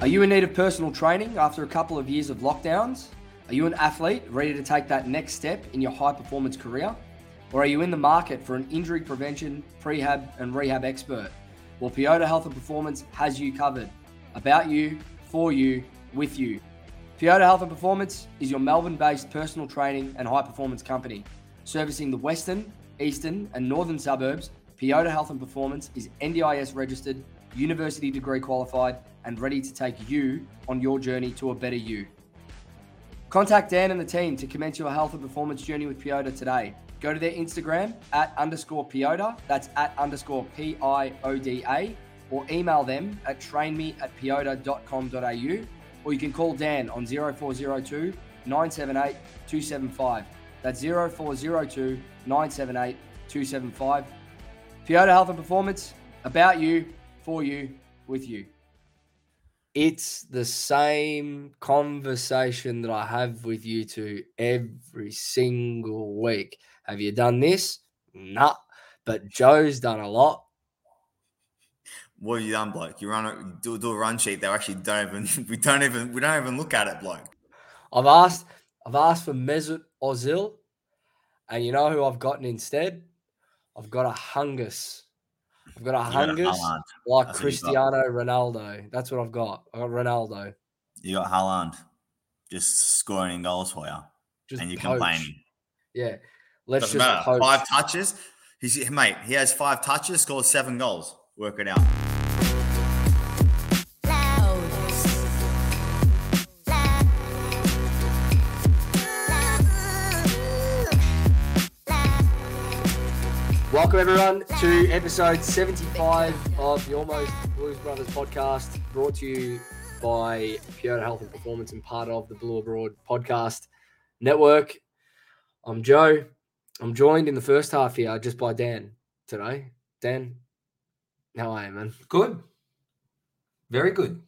Are you in need of personal training after a couple of years of lockdowns? Are you an athlete ready to take that next step in your high performance career? Or are you in the market for an injury prevention, prehab, and rehab expert? Well, Pioda Health and Performance has you covered. About you, for you, with you. Pioda Health and Performance is your Melbourne based personal training and high performance company. Servicing the western, eastern, and northern suburbs, Pioda Health and Performance is NDIS registered, university degree qualified, and ready to take you on your journey to a better you. Contact Dan and the team to commence your health and performance journey with Pioda today. Go to their Instagram at underscore Pioda, that's at underscore P I O D A, or email them at trainme at pioda.com.au, or you can call Dan on 0402 978 275. That's 0402 978 275. Pioda Health and Performance, about you, for you, with you. It's the same conversation that I have with you two every single week. Have you done this? Nah. But Joe's done a lot. What have you done, bloke? You run a, do, do a run sheet. They actually don't even we don't even we don't even look at it, bloke. I've asked I've asked for Mesut Ozil, and you know who I've gotten instead? I've got a Hungus. I've got a You got Hungus Haaland. like That's you got. Cristiano Ronaldo. That's what I've got. I got Ronaldo. You got Haaland just scoring goals for you, Just and you're poach. complaining. Yeah. Let's Doesn't just matter. poach. Five touches. He's mate. He has five touches, scores seven goals. Work it out. Welcome everyone to episode 75 of the Almost Blues Brothers podcast, brought to you by Pure Health and Performance and part of the Blue Abroad podcast network. I'm Joe. I'm joined in the first half here just by Dan today. Dan, how are you, man? Good. Very good.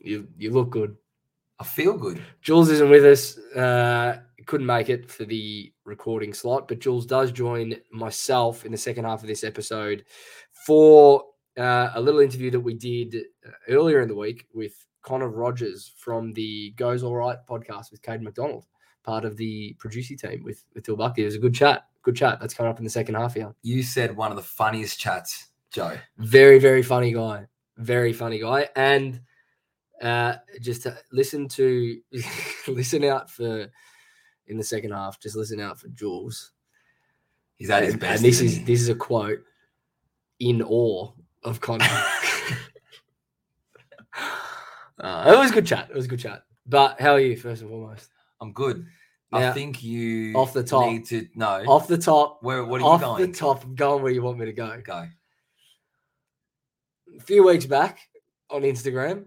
You you look good. I feel good. Jules isn't with us. Uh, couldn't make it for the recording slot, but Jules does join myself in the second half of this episode for uh, a little interview that we did uh, earlier in the week with Connor Rogers from the Goes Alright podcast with Caden McDonald, part of the producing team with with Dill Buckley. It was a good chat. Good chat. That's coming up in the second half here. You said one of the funniest chats, Joe. Very, very funny guy. Very funny guy. And uh, just to listen to listen out for in the second half. Just listen out for Jules. He's at his best. and this isn't this is a quote in awe of Connor. uh, it was a good chat. It was a good chat. But how are you first and foremost? I'm good. I think you off the top- need to know Off the top, where what are you off going? Off the top, I'm going where you want me to go. Go. A few weeks back on Instagram,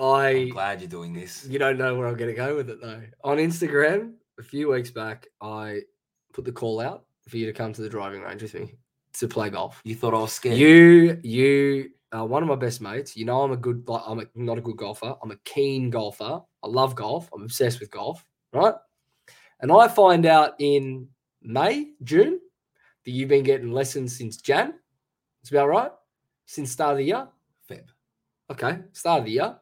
I I'm glad you're doing this. You don't know where I'm going to go with it though. On Instagram, a few weeks back, I put the call out for you to come to the driving range with me to play golf. You thought I was scared. You, you are one of my best mates. You know I'm a good, I'm a, not a good golfer. I'm a keen golfer. I love golf. I'm obsessed with golf, right? And I find out in May, June, that you've been getting lessons since Jan. It's about right. Since start of the year. Feb. Okay, start of the year.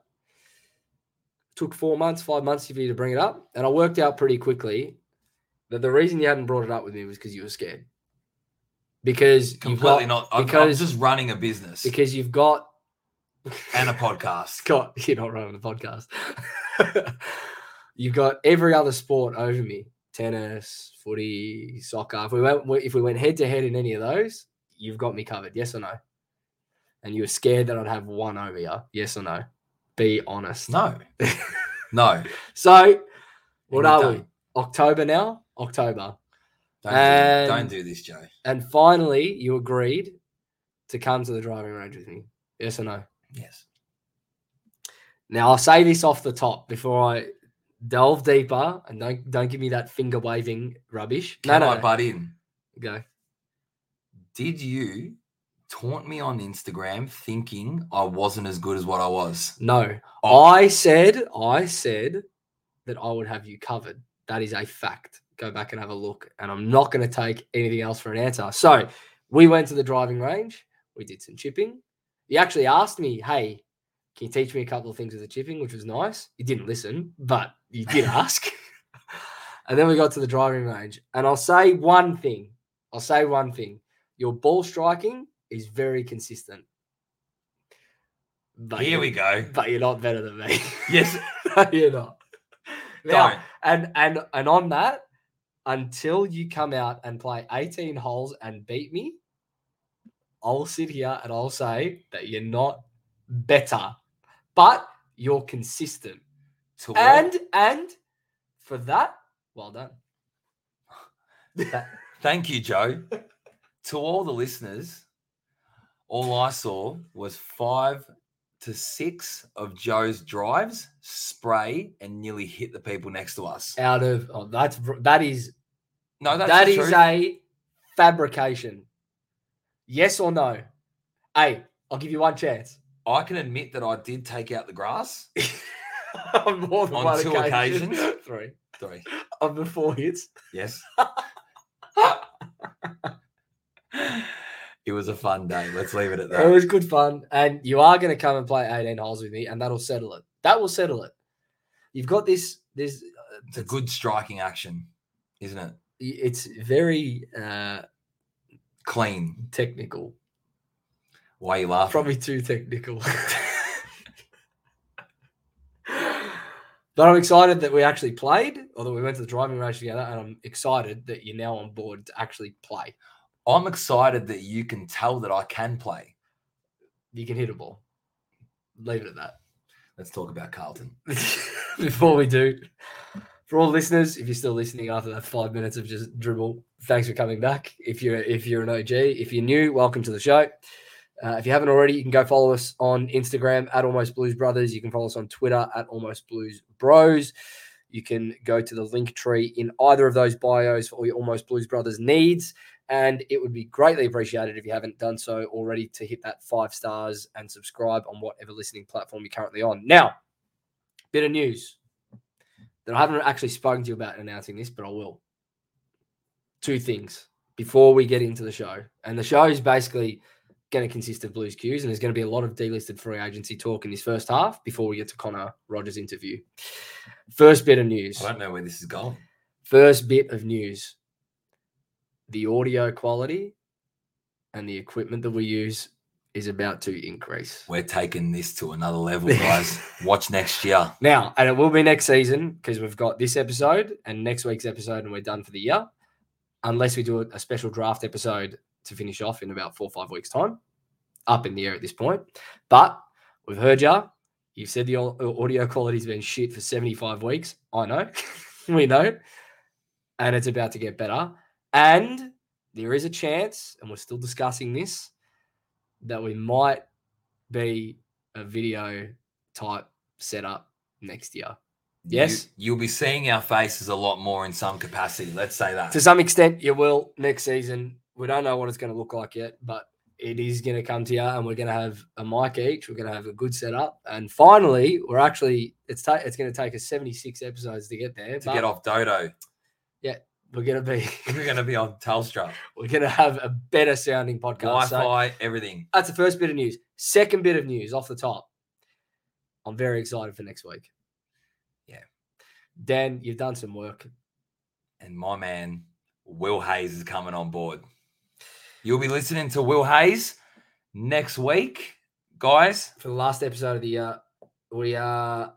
Took four months, five months for you to bring it up. And I worked out pretty quickly that the reason you hadn't brought it up with me was because you were scared. Because Completely got, not. I'm, I'm because- just running a business because you've got and a podcast. got you're not running a podcast. you've got every other sport over me. Tennis, footy, soccer. If we went if we went head to head in any of those, you've got me covered. Yes or no? And you were scared that I'd have one over you. Yes or no? Be honest. No. No. So, what are don't. we? October now? October. Don't, And- do, don't do this, Joe. And finally, you agreed to come to the driving range with me. Yes or no? Yes. Now, I'll say this off the top before I delve deeper and don't, don't give me that finger waving rubbish. Can no, I no, butt in? Go. Did you taunt me on Instagram thinking I wasn't as good as what I was? No. Oh. I said, I said that I would have you covered. That is a fact. Go back and have a look. And I'm not going to take anything else for an answer. So, We went to the driving range. We did some chipping. He actually asked me, "Hey, can you teach me a couple of things with the chipping?" Which was nice. He didn't listen, but he did ask. and then we got to the driving range, and I'll say one thing. I'll say one thing. Your ball striking is very consistent. But Here we go. But you're not better than me. Yes. No, you're not. Now, Don't. and and and on that, until you come out and play 18 holes and beat me, I'll sit here and I'll say that you're not better, but you're consistent. To And and for that, well done. Thank you, Joe. to all the listeners, all I saw was five to six of Joe's drives spray and nearly hit the people next to us. Out of oh, that's that is No, that's that truth. a fabrication. Yes or no? Hey, I'll give you one chance. I can admit that I did take out the grass. on more than On one two occasion. occasions? Three Sorry. of the four hits. Yes. it was a fun day. Let's leave it at that. It was good fun, and you are going to come and play 18 holes with me, and that'll settle it. That will settle it. You've got this. This uh, It's a good striking action, isn't it? It's very uh, Clean. technical. Why are you laughing? Probably too technical. but I'm excited that we actually played, or that we went to the driving range together, and I'm excited that you're now on board to actually play. I'm excited that you can tell that I can play. You can hit a ball. Leave it at that. Let's talk about Carlton. before we do, for all listeners, if you're still listening after that five minutes of just dribble, thanks for coming back. If you're if you're an OG, if you're new, welcome to the show. Uh, if you haven't already, you can go follow us on Instagram at Almost Blues Brothers. You can follow us on Twitter at Almost Blues Bros. You can go to the link tree in either of those bios for all your Almost Blues Brothers needs. And it would be greatly appreciated if you haven't done so already to hit that five stars and subscribe on whatever listening platform you're currently on. Now, bit of news that I haven't actually spoken to you about announcing this, but I will. Two things before we get into the show. And the show is basically going to consist of Blues Cues, and there's going to be a lot of delisted free agency talk in this first half before we get to Connor Rogers' interview. First bit of news. I don't know where this is going. First bit of news. The audio quality and the equipment that we use is about to increase. We're taking this to another level, guys. Watch next year. Now, and it will be next season because we've got this episode and next week's episode, and we're done for the year. Unless we do a, a special draft episode to finish off in about four or five weeks' time. Up in the air at this point. But we've heard you. You've said the audio quality's been shit for 75 weeks. I know. we know. And it's about to get better. And there is a chance, and we're still discussing this, that we might be a video type setup next year. Yes. You, will be seeing our faces a lot more in some capacity. Let's say that. To some extent, you will next season. We don't know what it's going to look like yet, but it is going to come to you, and we're going to have a mic each. We're going to have a good setup, and finally, we're actually it's ta- it's going to take us seventy six episodes to get there. to get off Dodo. We're going to be We're to be on Telstra. we're going to have a better sounding podcast. Wi-Fi, everything. that's the first bit of news. Second bit of news off the top. I'm very excited for next week. Yeah. Dan, you've done some work. And my man, Will Hayes is coming on board. You'll be listening to Will Hayes next week, guys. for the last episode of the year. We are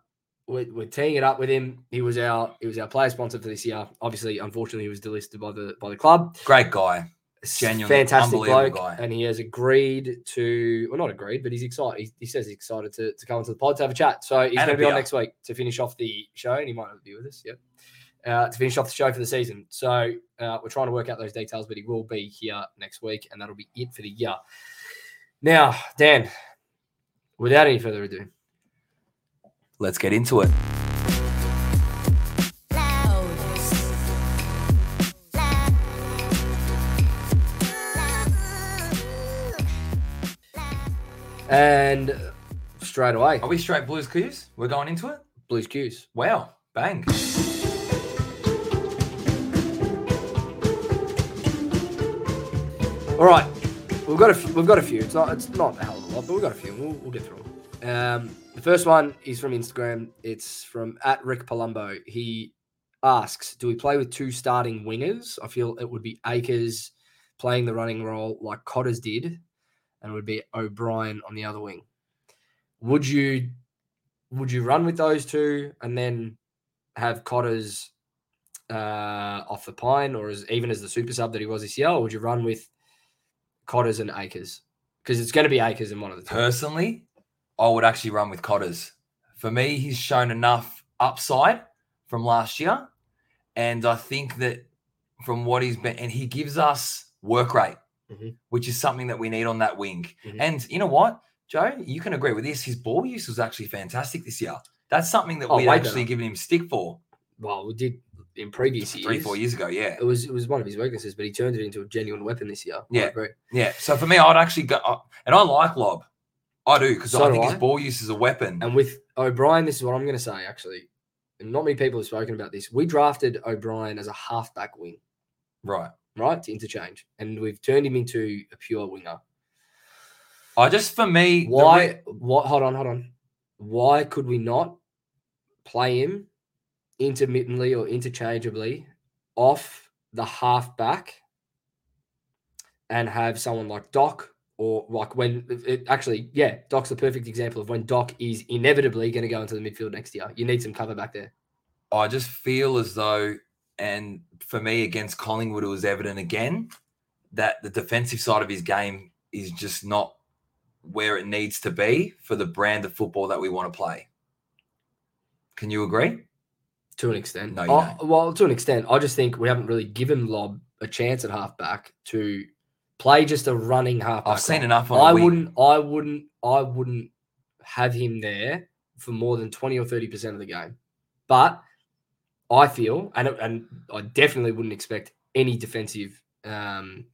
we're, we're teeing it up with him. He was our he was our player sponsor for this year. Obviously, unfortunately, he was delisted by the by the club. Great guy. Genuinely fantastic bloke, guy. and he has agreed to well, not agreed, but he's excited. He, he says he's excited to, to come into the pod to have a chat. So he's going to be on next week to finish off the show, and he might not be with us. Yep. Uh, to finish off the show for the season. So uh, we're trying to work out those details, but he will be here next week, and that'll be it for the year. Now, Dan, without any further ado, Let's get into it. And straight away, Are we straight Blues Clues? We're going into it? Blues Cues. Wow. Bang. All right, we've got a few. We've got a few. It's not. It's not a hell of a lot, but we've got a few. We'll, we'll get through them. Um, the first one is from Instagram. It's from at Rick Palumbo. He asks, "Do we play with two starting wingers? I feel it would be Acres playing the running role like Cotters did, and would be O'Brien on the other wing. Would you would you run with those two and then have Cotters uh, off the pine, or as even as the super sub that he was this year, or would you run with Cotters and Acres? Because it's going to be Acres in one of the two. Personally, I would actually run with Cotters. For me, he's shown enough upside from last year. And I think that from what he's been, and he gives us work rate, Mhm. which is something that we need on that wing. Mhm. And you know what, Joe, you can agree with this. His ball use was actually fantastic this year. That's something that Oh, we'd actually given him stick for Well, we did in previous years. three, four years ago. Yeah. It was it was one of his weaknesses, but he turned it into a genuine weapon this year. Yeah. Yeah. So for me, I'd actually go, and I like Lob. I do because So I think I. his ball use is a weapon. And with O'Brien, this is what I'm going to say. Actually, and not many people have spoken about this. We drafted O'Brien as a halfback wing, right. right, to interchange, and we've turned him into a pure winger. I just for me, Why? re- What? Hold on, hold on. Why could we not play him intermittently or interchangeably off the halfback and have someone like Doc or like when it, actually, yeah, Doc's the perfect example of when Doc is inevitably going to go into the midfield next year. You need some cover back there. I just feel as though, and for me against Collingwood, it was evident again that the defensive side of his game is just not where it needs to be for the brand of football that we want to play. Can you agree? To an extent. No, don't. well, to an extent. I just think we haven't really given Lob a chance at halfback to play just a running half. I've seen enough on I wouldn't I wouldn't I wouldn't have him there for more than 20 or 30% of the game. But I feel and and I definitely wouldn't expect any defensive um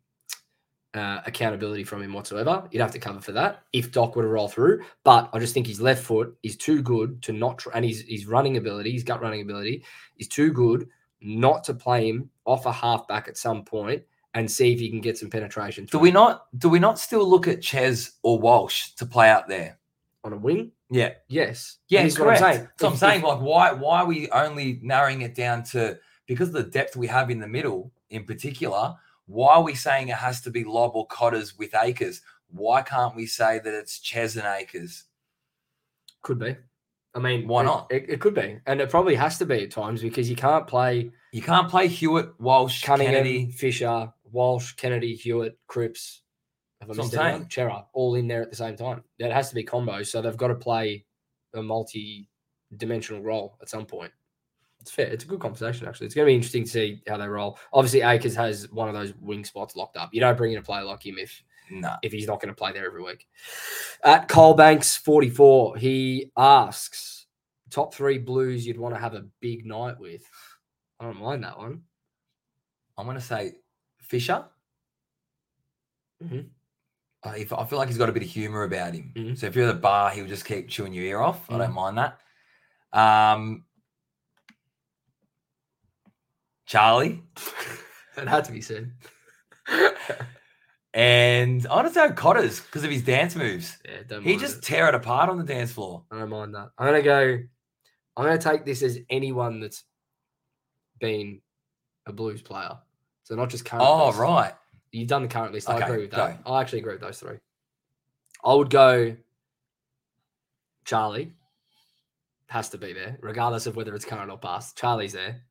uh, accountability from him whatsoever. You'd have to cover for that if Doc were to roll through. But I just think his left foot is too good to not, tr- and his his running ability, his gut running ability, is too good not to play him off a halfback at some point and see if he can get some penetration. Do we not? Do we not still look at Ches or Walsh to play out there? on a wing? Yeah, Yes. yeah, This is correct. what I'm saying. So I'm saying, like, why why are we only narrowing it down to because of the depth we have in the middle, in particular? Why are we saying it has to be Lob or Cotters with Acres? Why can't we say that it's Ches and Acres? could be. I mean, Why not? It, it could be, and it probably has to be at times because you can't play You can't play Hewitt, Walsh, Cunningham, Kennedy. Fisher, Walsh, Kennedy, Hewitt, Cripps. Have I That's what missed I'm anyone? Cerra, all in there at the same time. It has to be combos, so they've got to play a multi-dimensional role at some point. It's fair. It's a good conversation, actually. It's going to be interesting to see how they roll. Obviously, Acres has one of those wing spots locked up. You don't bring in a player like him if if he's not going to play there every week. At Colebanks 44, he asks top three blues you'd want to have a big night with. I don't mind that one. I'm going to say Fisher. Mhm. Uh, if, I feel like he's got a bit of humor about him. Mhm. So if you're at the bar, he'll just keep chewing your ear off. I don't Mhm. mind that. Um, Charlie. it had to be said. And I say Cotters because of his dance moves. yeah, don't He just it. tear it apart on the dance floor. I don't mind that. I'm gonna go. I'm gonna take this as anyone that's been a blues player. So not just current. Oh, list. right. You've done the current list. I agree with that. go. I actually agree with those three. I would go Charlie. Has to be there, regardless of whether it's current or past. Charlie's there.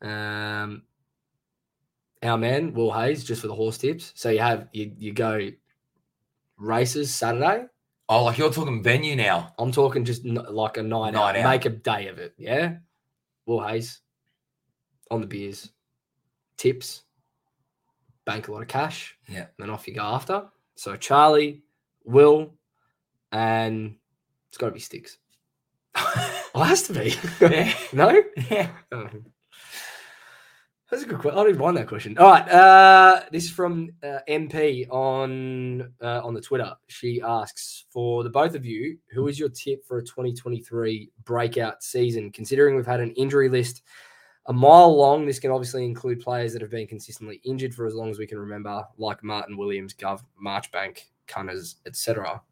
Um, our man Will Hayes, just for the horse tips. So you have you you go races Saturday. Oh, like you're talking venue now. I'm talking just n- like a night, Night out. out. Make a day of it. Yeah. Will Hayes on the beers, tips, bank a lot of cash. Yeah. And then off you go after. So Charlie, Will, and it's got to be Sticks. Oh, it has to be. yeah. no? yeah. Oh. That's a good question. I didn't mind that question. All right. Uh, this is from uh, MP on uh, on the Twitter. She asks for the both of you, who is your tip for a 2023 breakout season? Considering we've had an injury list A mile long, this can obviously include players that have been consistently injured for as long as we can remember, like Martin Williams, Gov, Marchbank, Cunners, etc.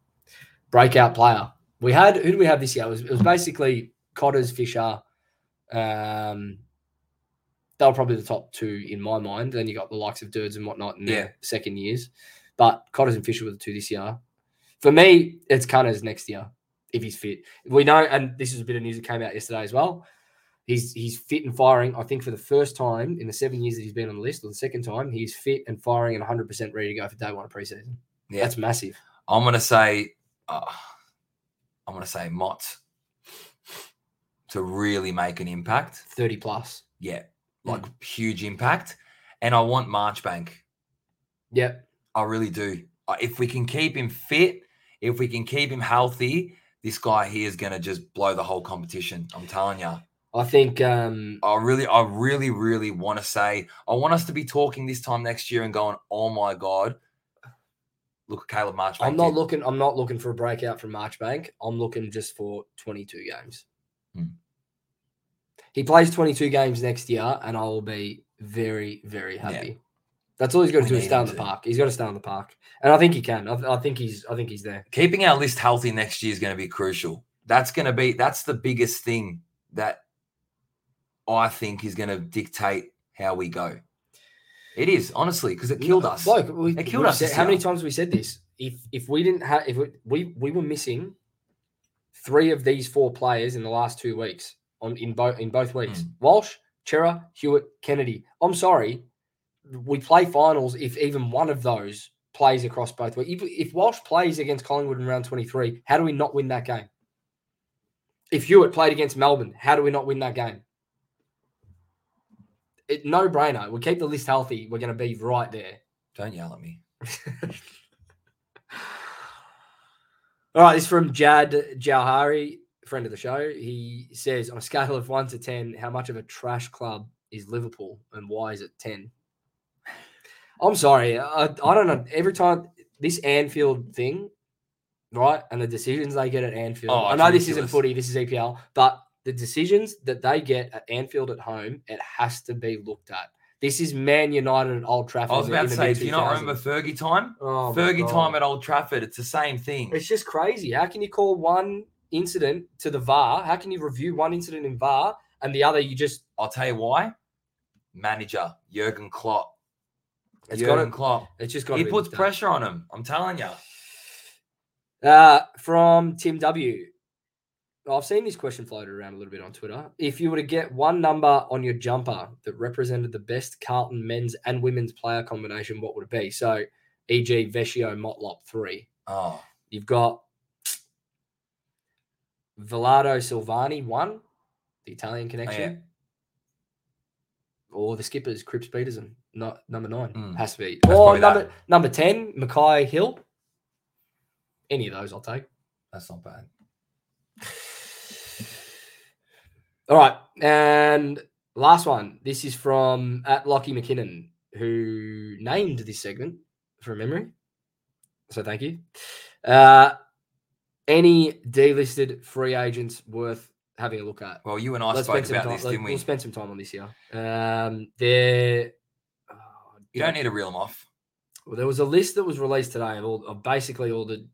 Breakout player. We had who do we have this year? It was, it was basically Cotters, Fisher. Um, they were probably the top two in my mind. Then you got the likes of Durds and whatnot in Yeah. their second years. But Cotters and Fisher were the two this year. For me, it's Cunners next year if he's fit. We know, and this is a bit of news that came out yesterday as well. He's he's fit and firing. I think for the first time in the seven years that he's been on the list, or the second time, he's fit and firing and 100 percent ready to go for day one of preseason. Yeah. That's massive. I'm gonna say, uh, I'm gonna say Mott to really make an impact. 30 plus. Yeah, like huge impact. And I want Marchbank. Yep. I really do. Uh, If we can keep him fit, if we can keep him healthy, this guy here is gonna just blow the whole competition. I'm telling you. I think um, I really, I really, really want to say, I want us to be talking this time next year and going, oh my god, look at Caleb Marchbank. I'm not did." looking. I'm not looking for a breakout from Marchbank. I'm looking just for 22 games. Hmm. He plays 22 games next year, and I will be very, very Yeah. happy. That's all he's got to do is stay on the to. park. He's got to stay on the park, and I think he can. I, I think he's. I think he's there. keeping our list healthy next year is going to be crucial. That's going to be that's the biggest thing that I think is going to dictate how we go. It is honestly because it killed us. Bloke, we, It killed us said- how many times have we said this? If if we didn't have, if we, we we were missing three of these four players in the last two weeks on in both in both weeks. Mm. Walsh, Cerra, Hewitt, Kennedy. I'm sorry, we play finals if even one of those plays across both weeks. If, if Walsh plays against Collingwood in round 23, how do we not win that game? If Hewitt played against Melbourne, how do we not win that game? It, no brainer. We keep the list healthy. We're going to be right there. Don't yell at me. All right, this is from Jad Jauhari, friend of the show. He says, on a scale of one to 10, how much of a trash club is Liverpool and why is it 10? I'm sorry. I, I don't know. Every time this Anfield thing, right, and the decisions they get at Anfield, Oh, I know this isn't ridiculous. footy, this is EPL, but the decisions that they get at Anfield at home, it has to be looked at. This is Man United at Old Trafford. I was about to say, do you not remember Fergie time? Oh Fergie time at Old Trafford. It's the same thing. It's just crazy. How can you call one incident to the VAR? How can you review one incident in VAR and the other you just I'll tell you why. Manager Jurgen Klopp. it's got Jurgen to, Klopp. it's just got He puts pressure on him. I'm telling you. Uh, from Tim W. I've seen this question floated around a little bit on Twitter. If you were to get one number on your jumper that represented the best Carlton men's and women's player combination, what would it be? So, e.g., Vescio Motlop three. Oh, You've got Velado Silvagni one, the Italian connection. Or the skippers, Cripps Peterson, not number nine. Mm. Has to be. That's or probably that. number number ten, Mackay Hill. Any of those I'll take. that's not bad. All right. And last one. This is from at Lockie McKinnon, who named this segment from memory. So thank you. Uh, any delisted free agents worth having a look at? Well, you and I Let's spoke about time. this, didn't we? We'll spend some time on this here. Um, there. oh, You don't need to reel them off. Well, there was a list that was released today of, all, of basically all the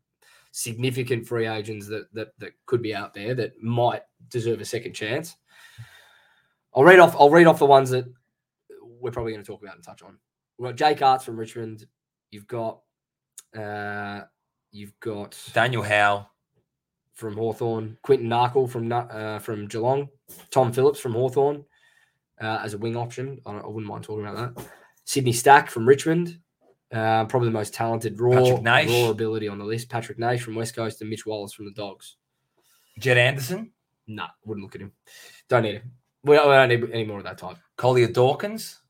significant free agents that, that that could be out there that might deserve a second chance. I'll read off. I'll read off the ones that we're probably going to talk about and touch on. We've got Jake Aarts from Richmond. You've got, uh, you've got Daniel Howe. from Hawthorn, Quinton Narkle from uh, from Geelong, Tom Phillips from Hawthorn uh, as a wing option. I, don't- I wouldn't mind talking about that. Sydney Stack from Richmond, uh, probably the most talented raw, raw ability on the list. Patrick Nash from West Coast and Mitch Wallace from the Dogs. Jed Anderson. Nah, wouldn't look at him. Don't need him. We don't, need any more of that type. Collier Dawkins.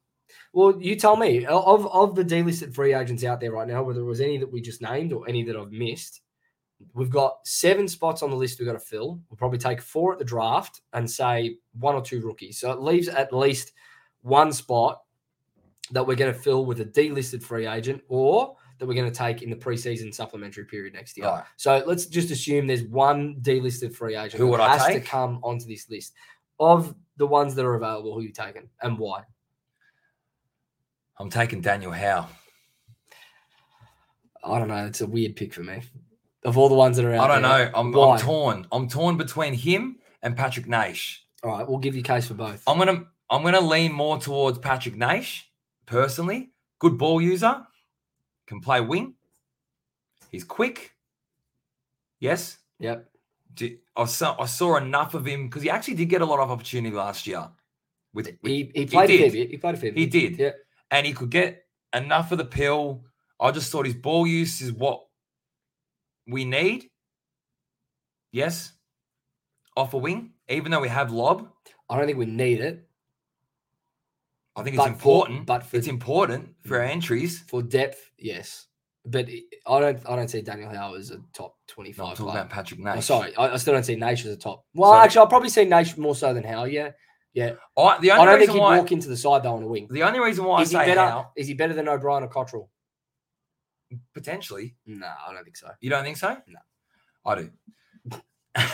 Well, you tell me of of the delisted free agents out there right now, whether it was any that we just named or any that I've missed. We've got seven spots on the list we've got to fill. We'll probably take four at the draft and say one or two rookies. So it leaves at least one spot that we're going to fill with a delisted free agent or that we're going to take in the preseason supplementary period next year. Right. So let's just assume there's one delisted free agent Who would I has to come onto this list. Of the ones that are available, who you taking and why? I'm taking Daniel Howe. I don't know. It's a weird pick for me. Of all the ones that are out there, I don't there, know. I'm. I'm torn. I'm torn between him and Patrick Naish. All right, we'll give you case for both. I'm gonna I'm gonna lean more towards Patrick Naish personally. Good ball user, can play wing. He's quick. Yes, Yep. Di- I saw I saw enough of him because he actually did get a lot of opportunity last year. With, with- He, he played a did. fair bit. He played a fair bit. He did. Yeah. and he could get enough of the pill. I just thought his ball use is what we need. Yes, off a wing, even though we have lob, I don't think we need it I think it's But for- important. but for- it's important for our entries. for depth. Yes, but I don't. I don't see Daniel Howe as a top twenty-five. I'm talking player. about Patrick Oh, Nash. sorry, I, I still don't see Nash as a top. Well, So- actually, I'll probably see Nash more so than Howe. Yeah, yeah. I, the I only don't think he'd why walk into the side though on a wing. the only reason why Is I say better? Howe, Is he better than O'Brien or Cottrell? potentially, No, I don't think so. you don't think so? No. I do.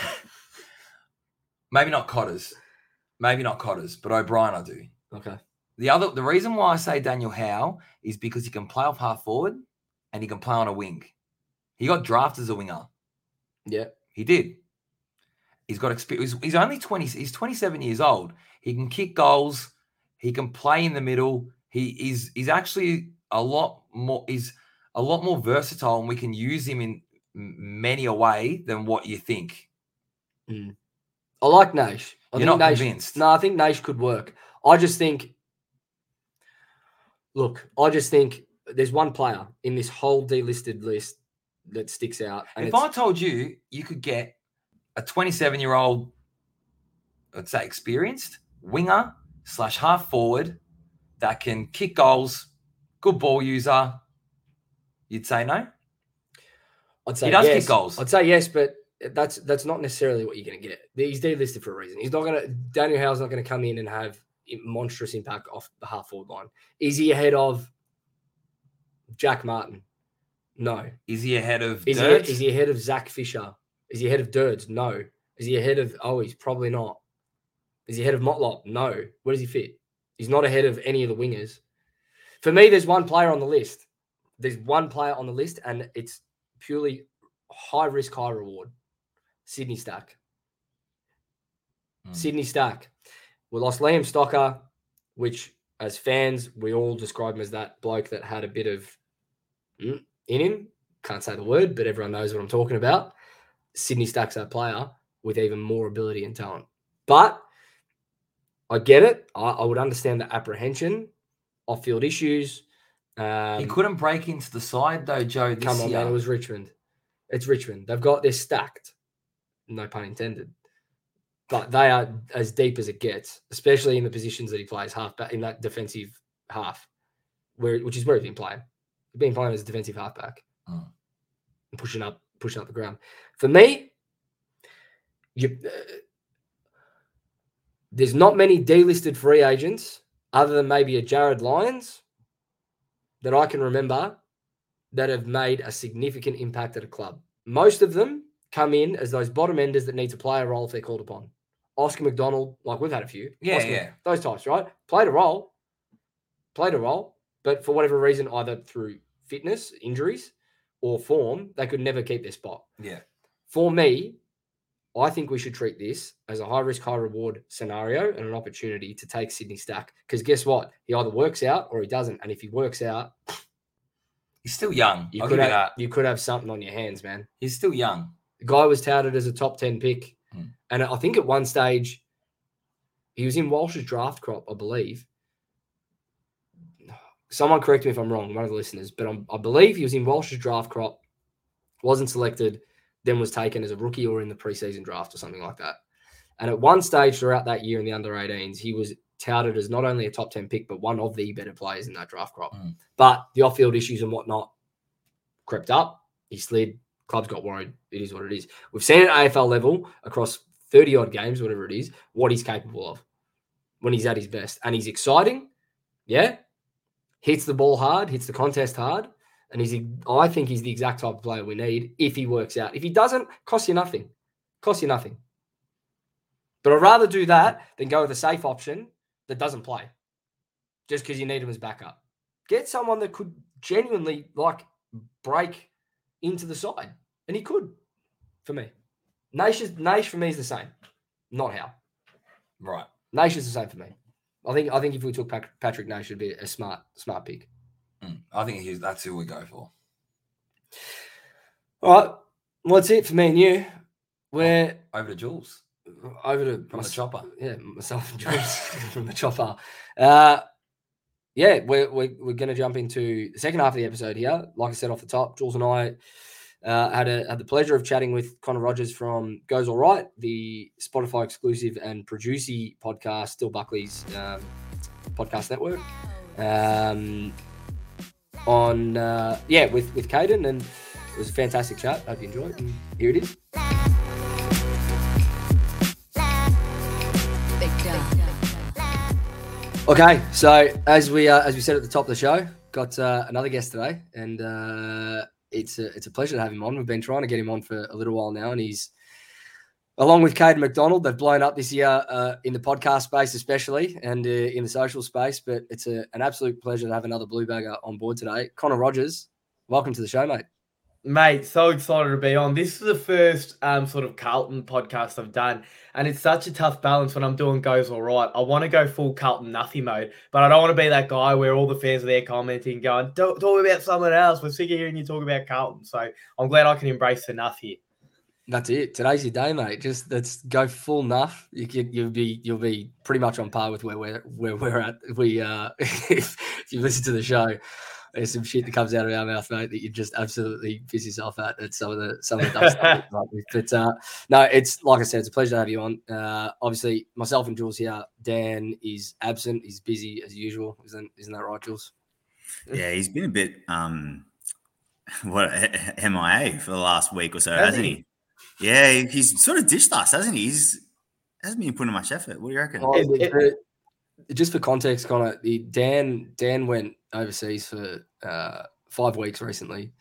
Maybe not Cotters. Maybe not Cotters, but O'Brien I do. Okay. The other the reason why I say Daniel Howe is because he can play off half forward and he can play on a wing. He got drafted as a winger. Yeah. He did. He's got experience. He's, only 20, he's 27 years old. He can kick goals. He can play in the middle. He is he's actually a lot more he's a lot more versatile and we can use him in many a way than what you think. Mm. I like Nash. I You're think not Nash, convinced. No, I think Nash could work. I just think. Look, I just think there's one player in this whole delisted list that sticks out, and if I told you you could get a 27 year old, let's say experienced winger slash half forward that can kick goals, good ball user, you'd say no. I'd say he does kick yes. goals. I'd say yes, but that's that's not necessarily what you're going to get. He's delisted for a reason. He's not going to. Daniel Howe's not going to come in and have monstrous impact off the half forward line. Is he ahead of Jack Martin? No. Is he ahead of Is he is he ahead of Zac Fisher? Is he ahead of Dirds? No. Is he ahead of oh he's probably not. Is he ahead of Motlop? No. Where does he fit? He's not ahead of any of the wingers. For me, there's one player on the list. There's one player on the list, and it's purely high risk, high reward. Sydney Stack. Mm. Sydney Stack. We lost Liam Stocker, which as fans, we all describe him as that bloke that had a bit of mm, in him. Can't say the word, but everyone knows what I'm talking about. Sydney Stack's that player with even more ability and talent. But I get it. I, I would understand the apprehension, off field issues. Um, he couldn't break into the side though, Joe. This Come on, year. man. It was Richmond. It's Richmond. They've got this stacked. No pun intended. But they are as deep as it gets, especially in the positions that he plays half back in that defensive half, where which is where he's been playing. He's been playing as a defensive halfback Mm. and pushing up, pushing up the ground. For me, you uh, there's not many delisted free agents other than maybe a Jarryd Lyons that I can remember that have made a significant impact at a club. Most of them come in as those bottom enders that need to play a role if they're called upon. Oscar McDonald, like we've had a few. Yeah, Oscar- yeah. Those types, right? Played a role, played a role, but for whatever reason, either through fitness, injuries, or form, they could never keep their spot. Yeah. For me, I think we should treat this as a high risk, high reward scenario and an opportunity to take Sydney Stack. Because guess what? He either works out or he doesn't. And if he works out, He's still young. you I'll could have you could have something on your hands, man. He's still young. The guy was touted as a top 10 pick. Hmm. And I think at one stage, he was in Walsh's draft crop, I believe. Someone correct me if I'm wrong, one of the listeners, but I'm, I believe he was in Walsh's draft crop, wasn't selected, then was taken as a rookie or in the preseason draft or something like that. And at one stage throughout that year in the under 18s, he was touted as not only a top 10 pick, but one of the better players in that draft crop. Hmm. But the off field issues and whatnot crept up. He slid. Clubs got worried. It is what it is. We've seen at AFL level across 30 odd games, whatever it is, what he's capable of when he's at his best. And he's exciting. Yeah. Hits the ball hard, hits the contest hard. And he's, I think he's the exact type of player we need if he works out. If he doesn't, cost you nothing. Cost you nothing. But I'd rather do that than go with a safe option that doesn't play just because you need him as backup. Get someone that could genuinely like break into the side. And he could for me. Naish, is, Naish for me is the same. Not Howe. Right. Naish is the same for me. I think I think if we took Patrick Nash, it'd be a smart smart pick. Mm, I think he's, that's who we go for. All right. Well, that's it for me and you. We're Over to Jules over to from the chopper. yeah, myself and James from the chopper. Uh, yeah, we're, we're, we're going to jump into the second half of the episode here. Like I said off the top, Jules and I uh, had a, had the pleasure of chatting with Connor Rogers from Goes Alright, the Spotify exclusive and Producy podcast, Dill Buckley's um, podcast network. Um, on uh, yeah, with with Caden, and it was a fantastic chat. Hope you enjoyed. And here it is. Okay, so as we uh, as we said at the top of the show, got uh, another guest today, and uh, it's a it's a pleasure to have him on. We've been trying to get him on for a little while now, and he's along with Caden McDonald. They've blown up this year uh, in the podcast space, especially, and uh, in the social space. But it's a, an absolute pleasure to have another blue bagger on board today. Connor Rogers, welcome to the show, mate. Mate, so excited to be on. This is the first um sort of Carlton podcast I've done, and it's such a tough balance when I'm doing goes all right. I want to go full Carlton nothing mode, but I don't want to be that guy where all the fans are there commenting, going, "Don't talk about someone else." We're sick of hearing you talk about Carlton, so I'm glad I can embrace the Nuff here. That's it. Today's your day, mate. Just let's go full nuff. You can, you'll be you'll be pretty much on par with where we're where we're at. We uh, if, if you listen to the show, there's some shit that comes out of our mouth, mate, that you just absolutely piss yourself at. At some of the some of the dumb stuff. we come up with. But uh, no, it's like I said, it's a pleasure to have you on. Uh, obviously, myself and Jules here. Dan is absent. He's busy as usual. Isn't isn't that right, Jules? Yeah, he's been a bit um what MIA for the last week or so, Has hasn't he? he? Yeah, he's sort of dished us, hasn't he? He's hasn't been putting much effort. What do you reckon? Oh, It- it- just for context, Connor, the Dan Dan went overseas for uh, five weeks recently,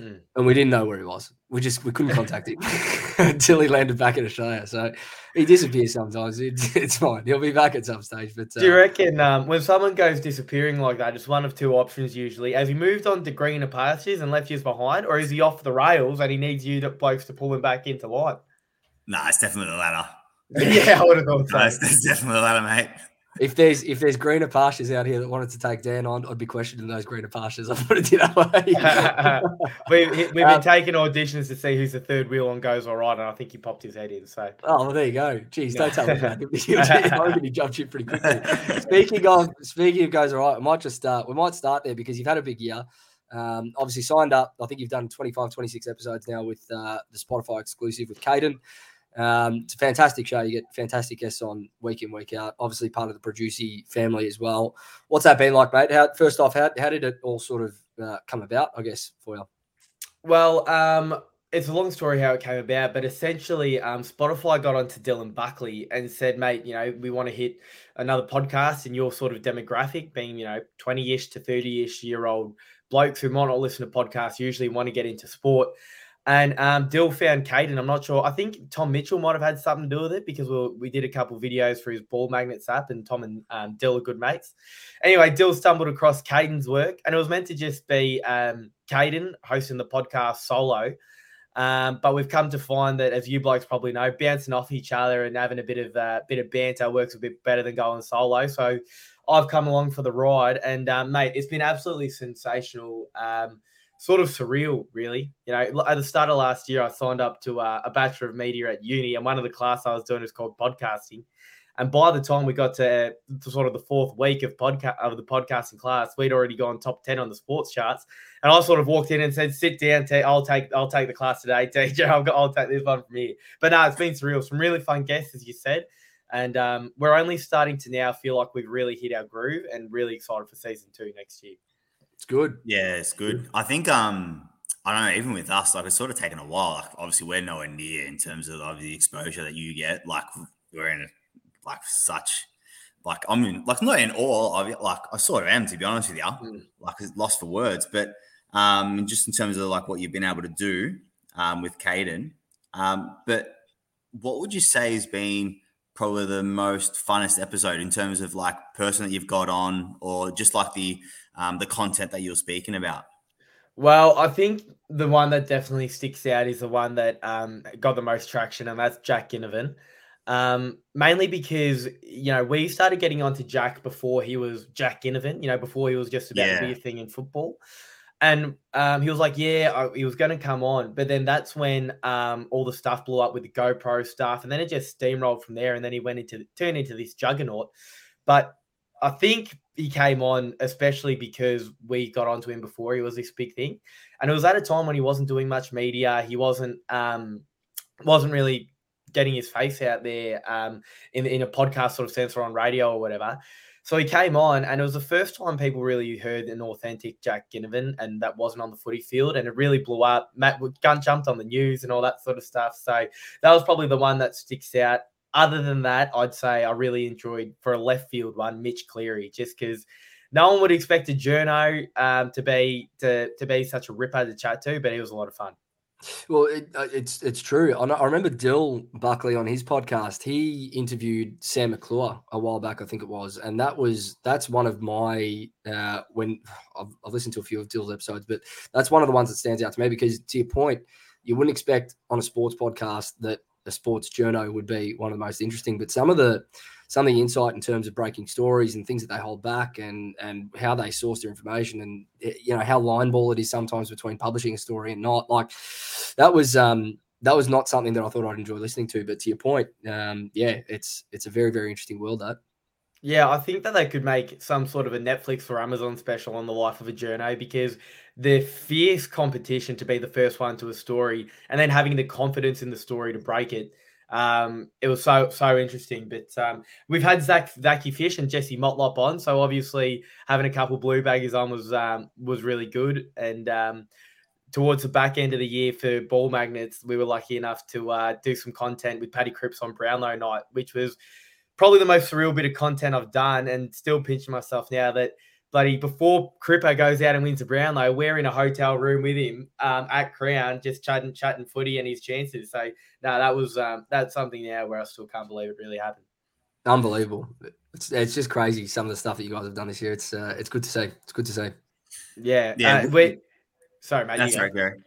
Mm. and we didn't know where he was. We just we couldn't contact him until he landed back in Australia. So he disappears sometimes. It's, it's fine. He'll be back at some stage. But uh, Do you reckon um, when someone goes disappearing like that, it's one of two options usually? Has he moved on to greener pastures and left you behind, or is he off the rails and he needs you to, blokes to pull him back into line? Nah, it's definitely the latter. yeah, I would have thought so. No, it's, it's definitely the latter, mate. If there's if there's greener pastures out here that wanted to take Dan on, I'd be questioning those greener pastures. I put it that way. we, we've been Um, taking auditions to see who's the third wheel on goes all right, and I think he popped his head in. So Oh, well, there you go. Jeez, don't tell me about him. I reckon he jumped ship pretty quickly. speaking of speaking of goes all right, we might just start. We might start there because you've had a big year. Um, obviously signed up. I think you've done 25, 26 episodes now with uh, the Spotify exclusive with Caden. Um, it's a fantastic show. You get fantastic guests on week in, week out. Obviously, part of the Producy family as well. What's that been like, mate? How first off, how, how did it all sort of uh, come about? I guess for you. Well, um, it's a long story how it came about, but essentially, um, Spotify got onto Dylan Buckley and said, "Mate, you know, we want to hit another podcast in your sort of demographic, being you know twenty-ish to thirty-ish year old blokes who might not listen to podcasts, usually want to get into sport." And um, Dill found Caden. I'm not sure. I think Tom Mitchell might have had something to do with it because we, we did a couple videos for his ball magnets app, and Tom and um, Dill are good mates. Anyway, Dill stumbled across Caden's work, and it was meant to just be um, Caden hosting the podcast solo. Um, but we've come to find that, as you blokes probably know, bouncing off each other and having a bit of uh, bit of banter works a bit better than going solo. So I've come along for the ride, and um, mate, it's been absolutely sensational. Um, sort of surreal, really. You know, at the start of last year, I signed up to uh, a Bachelor of Media at uni, and one of the class I was doing was called podcasting. And by the time we got to, to sort of the fourth week of podcast of the podcasting class, we'd already gone top ten on the sports charts. And I sort of walked in and said, "Sit down, I'll take I'll take the class today, TJ. I'll, I'll take this one from here." But no, it's been surreal. Some really fun guests, as you said, and um, we're only starting to now feel like we've really hit our groove, and really excited for season two next year. It's good. Yeah, it's good. I think um I don't know, even with us, like it's sort of taken a while. Like obviously we're nowhere near in terms of, of the exposure that you get. Like we're in like such like I'm in like not in awe of it, like I sort of am to be honest with you. Mm. Like it's lost for words. But um just in terms of like what you've been able to do um with Caden. Um, but what would you say has been probably the most funnest episode in terms of like person that you've got on, or just like the um, the content that you're speaking about? Well, I think the one that definitely sticks out is the one that um, got the most traction, and that's Jack Ginnivan. Um, mainly because you know we started getting onto Jack before he was Jack Ginnivan, you know, before he was just about Yeah. to be a thing in football. And um, he was like, "Yeah, I, he was going to come on," but then that's when um, all the stuff blew up with the GoPro stuff, and then it just steamrolled from there. And then he went into turned into this juggernaut. But I think he came on especially because we got onto him before he was this big thing, and it was at a time when he wasn't doing much media. He wasn't um, wasn't really getting his face out there um, in in a podcast sort of sense or on radio or whatever. So he came on, and it was the first time people really heard an authentic Jack Ginnivan, and that wasn't on the footy field, and it really blew up. Matt gun jumped on the news and all that sort of stuff. So that was probably the one that sticks out. Other than that, I'd say I really enjoyed for a left field one, Mitch Cleary, just because no one would expect a journo um, to be to to be such a ripper to chat to, but it was a lot of fun. Well, it, uh, it's it's true. I, remember Dill Buckley on his podcast. He interviewed Sam McClure a while back, I think it was, and that was that's one of my uh, when I've, I've listened to a few of Dill's episodes, but that's one of the ones that stands out to me because, to your point, you wouldn't expect on a sports podcast that a sports journo would be one of the most interesting, but some of the some of the insight in terms of breaking stories and things that they hold back and and how they source their information and eh, you know how line ball it is sometimes between publishing a story and not like that was um that was not something that I thought I'd enjoy listening to but to your point um yeah it's it's a very very interesting world that Yeah, I think that they could make some sort of a Netflix or Amazon special on the life of a journo because the fierce competition to be the first one to a story and then having the confidence in the story to break it. Um, it was so so interesting. But um, we've had Zach Zachy Fish and Jesse Motlop on, so obviously having a couple blue baggers on was um, was really good. And um, towards the back end of the year for ball magnets, we were lucky enough to uh, do some content with Paddy Cripps on Brownlow night, which was probably the most surreal bit of content I've done, and still pinching myself now that bloody before Cripper goes out and wins the Brownlow, we're in a hotel room with him um, at Crown, just chatting, chatting footy and his chances. So no, that was um, that's something now where I still can't believe it really happened. unbelievable it's, it's just crazy some of the stuff that you guys have done this year it's uh, it's good to see it's good to see Yeah, Yeah, Uh, we, sorry, mate. That's go. right, Gary.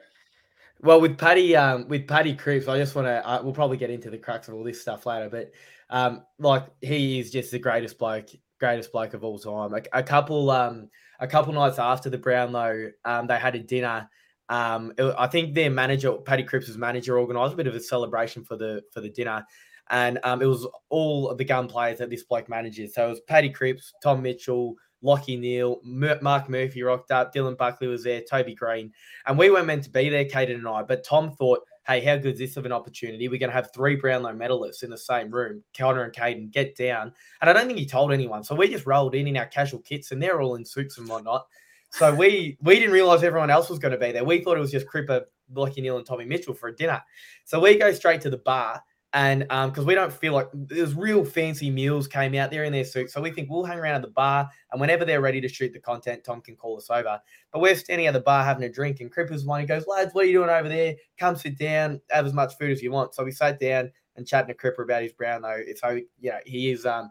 Well, with Paddy, um, with Paddy Cripps, I just want to. Uh, we'll probably get into the cracks of all this stuff later, but um, like he is just the greatest bloke, greatest bloke of all time. A, a couple, um, a couple nights after the Brownlow, um, they had a dinner. Um, it- I think their manager, Paddy Cripps' manager, organised a bit of a celebration for the for the dinner, and um, it was all the gun players that this bloke manages. So it was Paddy Cripps, Tom Mitchell, Lockie Neale, Mark Murphy rocked up, Dylan Buckley was there, Toby Greene, and we weren't meant to be there, Caden and I. But Tom thought, hey, how good is this of an opportunity? We're going to have three Brownlow medalists in the same room. Connor and Caden get down. And I don't think he told anyone. So we just rolled in in our casual kits and they're all in suits and whatnot. So we we didn't realize everyone else was going to be there. We thought it was just Cripper, Lockie Neale, and Tommy Mitchell for a dinner. So we go straight to the bar. And because we don't feel like there's real fancy meals came out there in their suits. So we think we'll hang around at the bar and whenever they're ready to shoot the content, Tom can call us over. But we're standing at the bar having a drink, and Cripper's one. He goes, "Lads, what are you doing over there? Come sit down, have as much food as you want." So we sat down and chatting to Cripper about his Brownlow. So you know, he is um,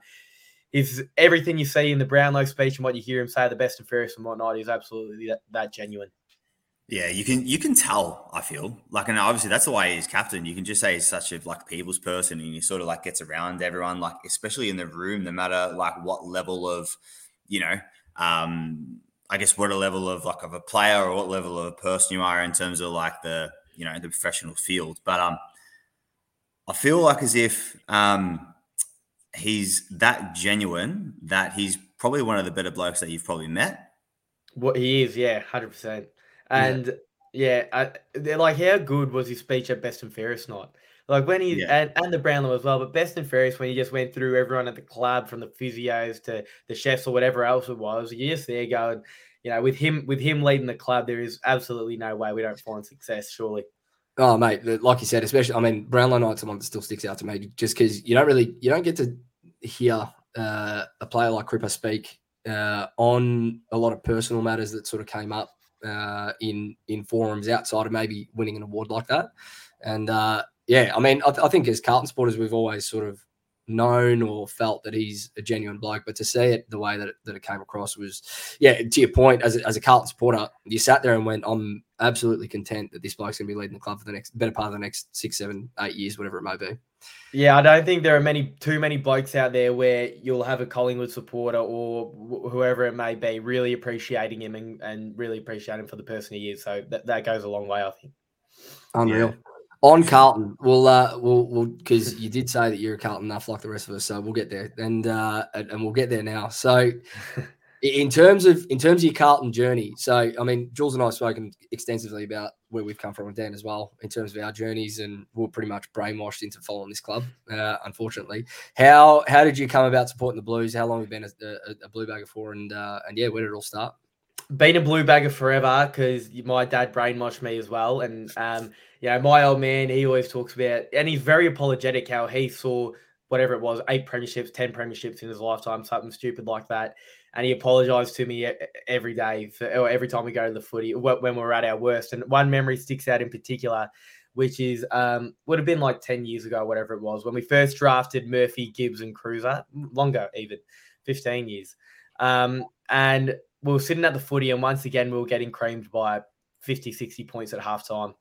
is everything you see in the Brownlow speech and what you hear him say, the best and fairest and whatnot, is absolutely that, that genuine. Yeah, you can you can tell. I feel like, and obviously that's the way he's captain. You can just say he's such a like people's person, and he sort of like gets around everyone, like especially in the room, no matter like what level of, you know, um, I guess what a level of like of a player or what level of a person you are in terms of like the you know the professional field. But um, I feel like as if um, he's that genuine that he's probably one of the better blokes that you've probably met. What he is, yeah, hundred percent. And yeah, I, they're like, how good was his speech at Best and Fairest night? Like when he Yeah. and, and the Brownlow as well, but Best and Fairest when he just went through everyone at the club, from the physios to the chefs or whatever else it was. You're just there going, you know, with him with him leading the club, there is absolutely no way we don't find success. Surely, Oh, mate, like you said, especially, I mean, Brownlow Night's the one that still sticks out to me just because you don't really, you don't get to hear uh, a player like Cripper speak uh, on a lot of personal matters that sort of came up uh, in in forums outside of maybe winning an award like that. And uh, yeah, I mean, I, th- I think as Carlton supporters, we've always sort of known or felt that he's a genuine bloke. But to see it the way that it, that it came across was, yeah, to your point, as a, as a Carlton supporter, you sat there and went, I'm absolutely content that this bloke's going to be leading the club for the next better part of the next six, seven, eight years, whatever it may be. Yeah, I don't think there are many too many blokes out there where you'll have a Collingwood supporter or wh- whoever it may be really appreciating him and, and really appreciating him for the person he is. So that, that goes a long way, I think. Unreal. On Carlton, we'll uh, we'll we'll because you did say that you're a Carlton enough like the rest of us, so we'll get there, and uh, and, we'll get there now. So, in terms of in terms of your Carlton journey, so I mean, Jules and I have spoken extensively about where we've come from, and Dan as well, in terms of our journeys, and we're pretty much brainwashed into following this club. Uh, unfortunately, how how did you come about supporting the Blues? How long have you been a, a, a Blue Bagger for, and uh, and yeah, where did it all start? Been a blue bagger forever because my dad brainwashed me as well. And um, you know, my old man, he always talks about, and he's very apologetic how he saw whatever it was, eight premierships, ten premierships in his lifetime, something stupid like that. And he apologized to me every day for, or every time we go to the footy when we're at our worst. And one memory sticks out in particular, which is um, would have been like ten years ago, whatever it was, when we first drafted Murphy, Gibbs, and Kreuzer, longer even, fifteen years. Um, and we were sitting at the footy, and once again, we were getting creamed by 50, 60 points at halftime.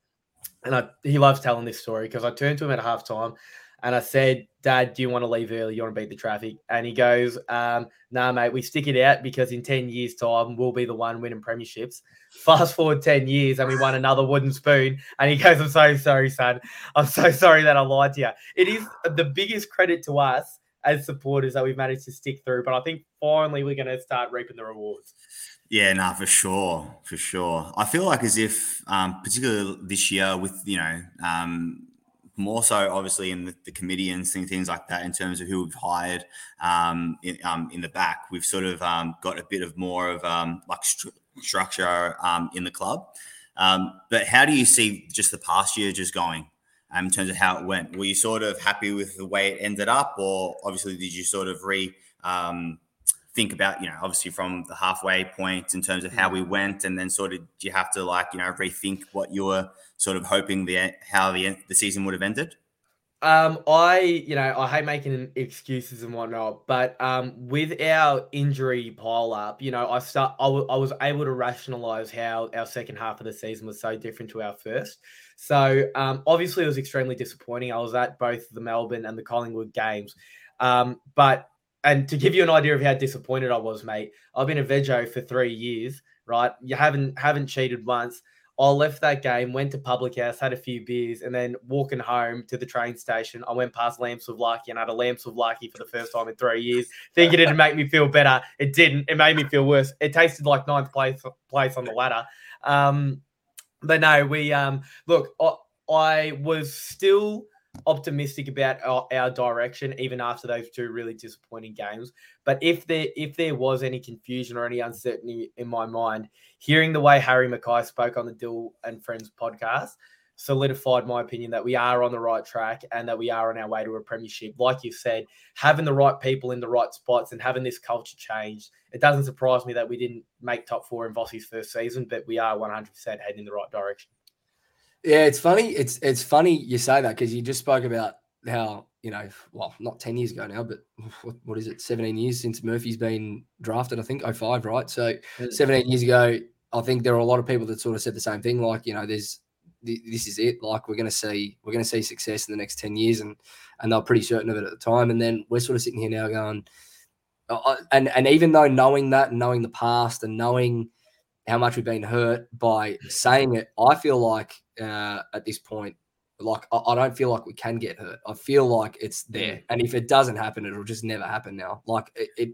And I, he loves telling this story because I turned to him at halftime and I said, Dad, do you want to leave early? You want to beat the traffic? And he goes, um, Nah, mate, we stick it out because in 10 years' time, we'll be the one winning premierships. Fast forward 10 years and we won another wooden spoon. And he goes, I'm so sorry, son. I'm so sorry that I lied to you. It is the biggest credit to us as supporters that we've managed to stick through. But I think finally we're going to start reaping the rewards. Yeah, no, for sure, for sure. I feel like as if, um, particularly this year, with you know, um, more so obviously in the, the, committee and seeing things like that, in terms of who we've hired um, in, um, in the back, we've sort of um, got a bit of more of um, like stru- structure um, in the club. Um, but how do you see just the past year just going um, in terms of how it went? Were you sort of happy with the way it ended up, or obviously did you sort of re um, think about, you know, obviously from the halfway point in terms of how we went, and then sort of do you have to like, you know, rethink what you were sort of hoping the how the the season would have ended? Um, I, you know, I hate making excuses and whatnot, but um, with our injury pile up, you know, I start, I, w- I was able to rationalize how our second half of the season was so different to our first. So um, obviously, it was extremely disappointing. I was at both the Melbourne and the Collingwood games, um, but and to give you an idea of how disappointed I was, mate, I've been a vego for three years, right? You haven't haven't cheated once. I left that game, went to Public House, had a few beers, and then walking home to the train station, I went past Lamps of Lucky and had a Lamps of Lucky for the first time in three years, thinking it'd make me feel better. It didn't. It made me feel worse. It tasted like ninth place place on the ladder. Um, but no, we um look. I, I was still optimistic about our, our, direction even after those two really disappointing games but if there if there was any confusion or any uncertainty in my mind hearing the way harry mckay spoke on the dill and friends podcast solidified my opinion that we are on the right track and that we are on our way to a premiership like you said having the right people in the right spots and having this culture change it doesn't surprise me that we didn't make top four in Vossi's first season but we are 100% heading in the right direction yeah, it's funny. It's it's funny you say that because you just spoke about how you know, well, not ten years ago now, but what, what is it? Seventeen years since Murphy's been drafted. I think 05, right? So mm. seventeen years ago, I think there are a lot of people that sort of said the same thing. Like you know, there's this is it. Like we're going to see we're going to see success in the next ten years, and and they're pretty certain of it at the time. And then we're sort of sitting here now going, and and even though knowing that, and knowing the past, and knowing how much we've been hurt by saying it, I feel like uh, at this point, like I, I, don't feel like we can get hurt. I feel like it's there, mm. and if it doesn't happen, it'll just never happen now. Like it, it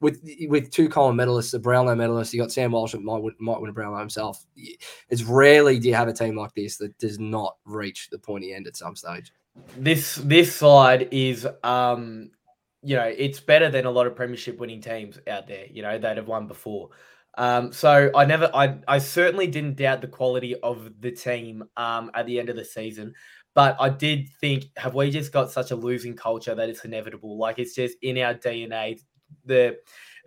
with with two Coleman medalists, a Brownlow medalist, you got Sam Walsh that might might win a Brownlow himself. It's rarely do you have a team like this that does not reach the pointy end at some stage. This this side is um you know it's better than a lot of premiership winning teams out there. You know that have won before. Um, so I never, I, I certainly didn't doubt the quality of the team um, at the end of the season, but I did think, have we just got such a losing culture that it's inevitable? Like it's just in our DNA. The,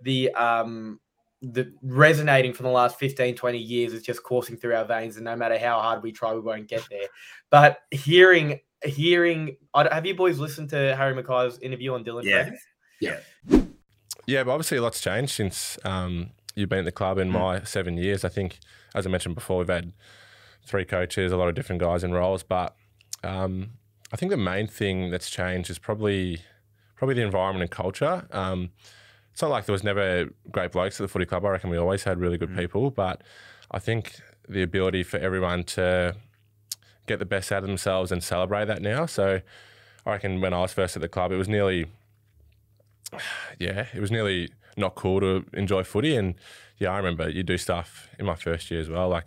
the, um, the resonating from the last 15 20 years is just coursing through our veins and no matter how hard we try we won't get there but hearing hearing, have you boys listened to Harry McKay's interview on Dylan? Yeah. Friends? Yeah. Yeah, but obviously a lot's changed since um, you've been at the club in my seven years. I think, as I mentioned before, we've had three coaches, a lot of different guys in roles, but um, I think the main thing that's changed is probably probably the environment and culture. Um, it's not like there was never great blokes at the footy club. I reckon we always had really good people, but I think the ability for everyone to get the best out of themselves and celebrate that now. So I reckon when I was first at the club, it was nearly, yeah, it was nearly not cool to enjoy footy. And yeah, I remember you do stuff in my first year as well. Like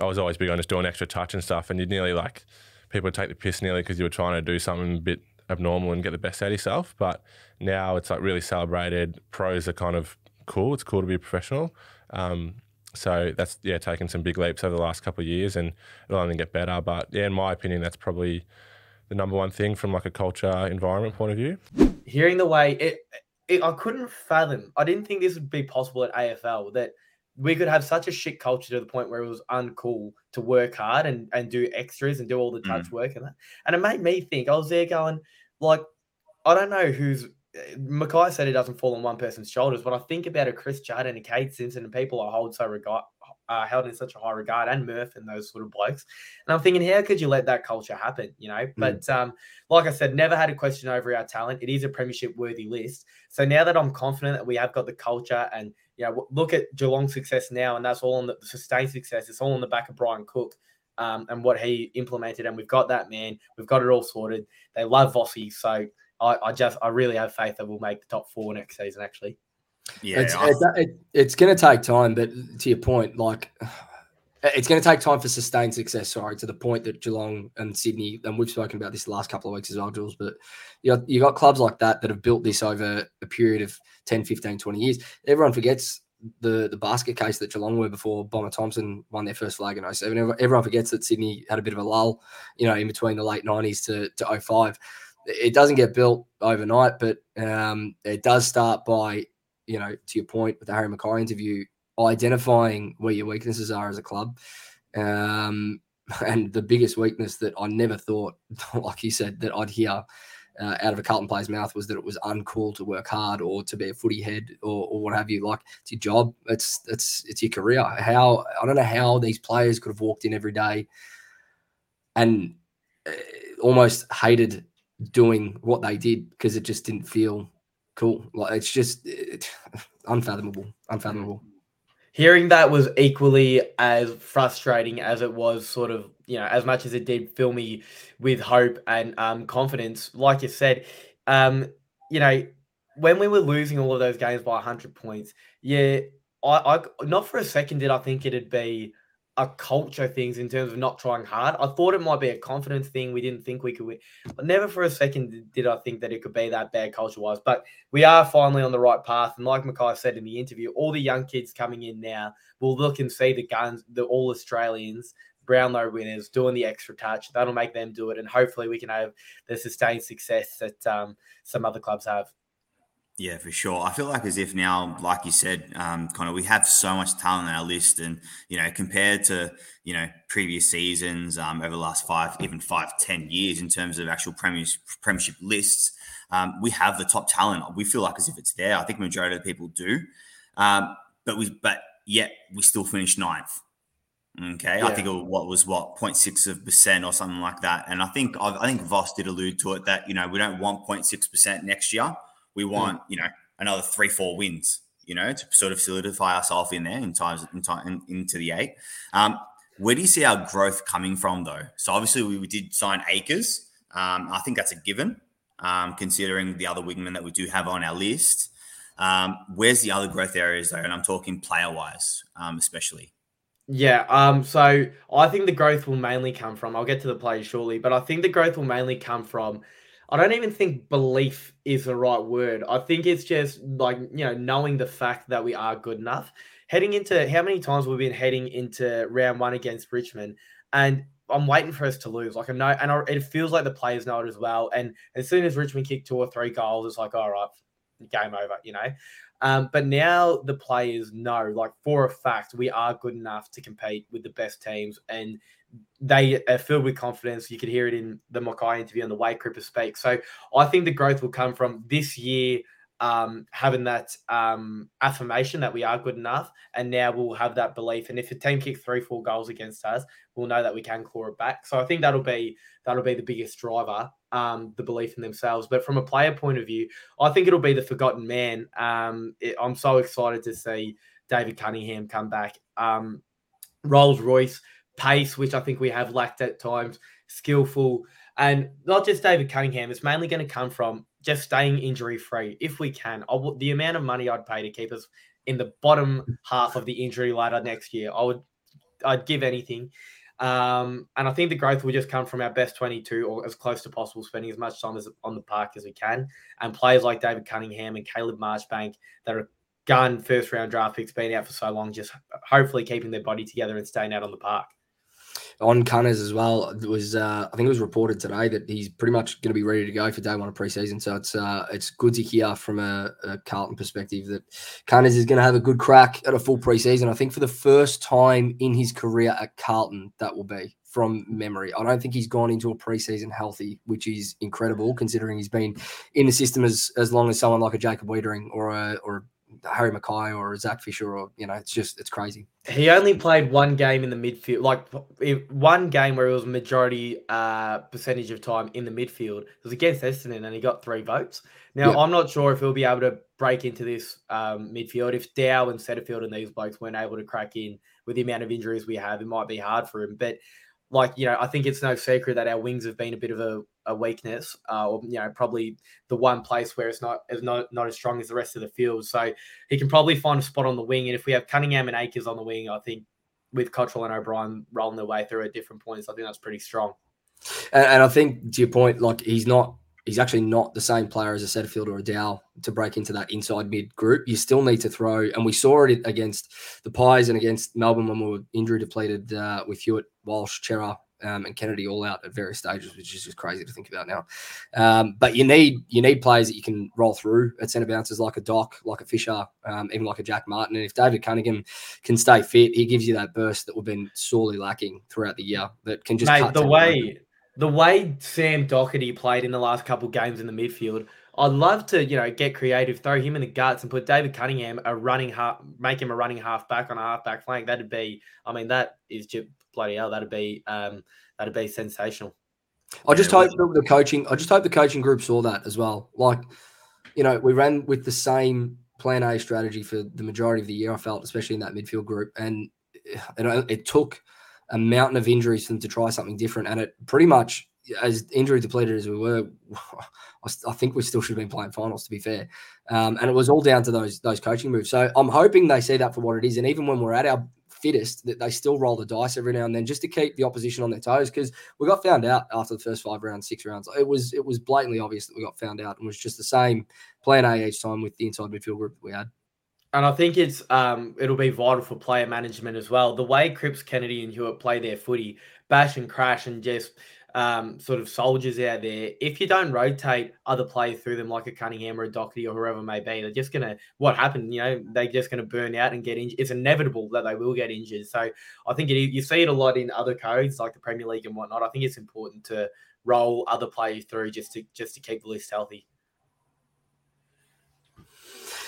I was always big on just doing extra touch and stuff, and you'd nearly like people would take the piss nearly because you were trying to do something a bit abnormal and get the best out of yourself. But now it's like really celebrated. Pros are kind of cool. It's cool to be a professional. Um, so that's yeah, taken some big leaps over the last couple of years, and it'll only get better. But yeah, in my opinion, that's probably the number one thing from like a culture environment point of view. Hearing the way it, it I couldn't fathom. I didn't think this would be possible at AFL that we could have such a shit culture to the point where it was uncool to work hard and, and do extras and do all the touch mm. work and that. And it made me think, I was there going, like, I don't know who's McKay said it doesn't fall on one person's shoulders, but I think about a Chris Judd and a Kade Simpson and people I hold so regard uh, held in such a high regard and Murph and those sort of blokes. And I'm thinking, how could you let that culture happen? You know, mm. but um, like I said, never had a question over our talent. It is a premiership worthy list. So now that I'm confident that we have got the culture and you know, look at Geelong's success now, and that's all on the, sustained success. It's all on the back of Brian Cook. Um, and what he implemented, and we've got that man. We've got it all sorted. They love Vossi, so I, I just I really have faith that we'll make the top four next season. Actually, yeah, it's, it, it, it's going to take time, but to your point, like it's going to take time for sustained success. Sorry, to the point that Geelong and Sydney, and we've spoken about this the last couple of weeks as well, Jules. But you got, you got clubs like that that have built this over a period of 10, 15, 20 years. Everyone forgets the the basket case that Geelong were before Bomber Thompson won their first flag in 07. Everyone forgets that Sydney had a bit of a lull, you know, in between the late 90s to, to 05 it doesn't get built overnight, but um, it does start by, you know, to your point with the Harry McKay interview, identifying where your weaknesses are as a club. Um, and the biggest weakness that I never thought, like you said, that I'd hear uh, out of a Carlton player's mouth was that it was uncool to work hard or to be a footy head or, or what have you. Like it's your job. It's it's it's your career. How I don't know how these players could have walked in every day and uh, almost hated doing what they did because it just didn't feel cool. Like it's just it, unfathomable, unfathomable. Hearing that was equally as frustrating as it was sort of, you know, as much as it did fill me with hope and um, confidence. Like you said, um, you know, when we were losing all of those games by 100 points, yeah, I, I not for a second did I think it'd be a culture things in terms of not trying hard. I thought it might be a confidence thing. We didn't think we could win, but never for a second did I think that it could be that bad culture wise. But we are finally on the right path. And like McKay said in the interview, all the young kids coming in now will look and see the guns, the all Australians, Brownlow winners doing the extra touch. That'll make them do it. And hopefully we can have the sustained success that um, some other clubs have. Yeah, for sure. I feel like as if now, like you said, um, kind of we have so much talent on our list, and you know, compared to you know previous seasons um, over the last five, even five, ten years in terms of actual premiership, premiership lists, um, we have the top talent. We feel like as if it's there. I think majority of people do, um, but we, but yet we still finish ninth. Okay, yeah. I think it, what was what 0.6 of percent or something like that, and I think I think Voss did allude to it that you know we don't want 0.6 percent next year we hmm. want, you know, another three, four wins, you know, to sort of solidify ourselves in there in times in time in, into the eight. Um, where do you see our growth coming from, though? So obviously we, we did sign Acres. Um, I think that's a given, um, considering the other wingmen that we do have on our list. Um, where's the other growth areas, though? And I'm talking player wise, um, especially. Yeah, um, so I think the growth will mainly come from. I'll get to the players shortly, but I think the growth will mainly come from I don't even think belief is the right word. I think it's just like, you know, knowing the fact that we are good enough. Heading into how many times we've been heading into round one against Richmond, and I'm waiting for us to lose. Like I know, and I, it feels like the players know it as well. And as soon as Richmond kick two or three goals, it's like, all right, game over, you know. Um, but now the players know, like for a fact, we are good enough to compete with the best teams, and they are filled with confidence. You could hear it in the McKay interview and the way Cripper speaks. So I think the growth will come from this year um, having that um, affirmation that we are good enough, and now we'll have that belief. And if a team kicks three, four goals against us, we'll know that we can claw it back. So I think that'll be that'll be the biggest driver, um, the belief in themselves. But from a player point of view, I think it'll be the forgotten man. Um, it, I'm so excited to see David Cunningham come back. Um, Rolls Royce pace, which I think we have lacked at times, skillful, and not just David Cunningham. It's mainly going to come from just staying injury free if we can. The amount of money I'd pay to keep us in the bottom half of the injury ladder next year, I would, I'd give anything. Um, and I think the growth will just come from our best 22 or as close to possible, spending as much time as on the park as we can. And players like David Cunningham and Caleb Marchbank that are gun first round draft picks, been out for so long, just hopefully keeping their body together and staying out on the park on Cunners as well. It was uh, I think it was reported today that he's pretty much going to be ready to go for day one of preseason. So it's uh, it's good to hear from a, a Carlton perspective that Cunners is going to have a good crack at a full preseason. I think for the first time in his career at Carlton, that will be from memory. I don't think he's gone into a preseason healthy, which is incredible considering he's been in the system as as long as someone like a Jacob Weitering or a or Harry McKay or Zach Fisher or you know it's just it's crazy. He only played one game in the midfield, like one game where it was majority uh, percentage of time in the midfield. It was against Essendon and he got three votes. Now I'm not sure if he'll be able to break into this um, midfield if Dow and Setterfield and these blokes weren't able to crack in with the amount of injuries we have. It might be hard for him, but like you know, I think it's no secret that our wings have been a bit of a, a weakness, uh, or you know, probably the one place where it's not is not not as strong as the rest of the field. So he can probably find a spot on the wing, and if we have Cunningham and Acres on the wing, I think with Cottrell and O'Brien rolling their way through at different points, I think that's pretty strong. And, and I think to your point, like he's not he's actually not the same player as a Setterfield or a Dow to break into that inside mid group. You still need to throw, and we saw it against the Pies and against Melbourne when we were injury depleted uh, with Hewitt, Walsh, Cerra, um, and Kennedy all out at various stages, which is just crazy to think about now. Um, but you need you need players that you can roll through at centre bounces like a Doc, like a Fisher, um, even like a Jack Martin. And if David Cunningham can stay fit, he gives you that burst that we've been sorely lacking throughout the year. That can just Mate, the way the way Sam Docherty played in the last couple games in the midfield, I'd love to, you know, get creative, throw him in the guts, and put David Cunningham a running half, make him a running half back on a half back flank. That'd be, I mean, that is just bloody hell. That'd be, um, that'd be sensational. I just hope the coaching. I just hope the coaching group saw that as well. Like, you know, we ran with the same plan A strategy for the majority of the year. I felt, especially in that midfield group, and it, it took a mountain of injuries for them to try something different. And it pretty much, as injury depleted as we were, I think we still should have been playing finals. To be fair, um, and it was all down to those those coaching moves. So I'm hoping they see that for what it is. And even when we're at our fittest, that they still roll the dice every now and then just to keep the opposition on their toes. Because we got found out after the first five rounds, six rounds. It was it was blatantly obvious that we got found out, and was just the same plan A each time with the inside midfield group that we had. And I think it's um it'll be vital for player management as well. The way Cripps, Kennedy, and Hewitt play their footy, bash and crash, and just um, sort of soldiers out there. If you don't rotate other players through them, like a Cunningham or a Docherty or whoever may be, they're just gonna what happened. You know, they're just gonna burn out and get injured. It's inevitable that they will get injured. So I think it, you see it a lot in other codes like the Premier League and whatnot. I think it's important to roll other players through just to just to keep the list healthy.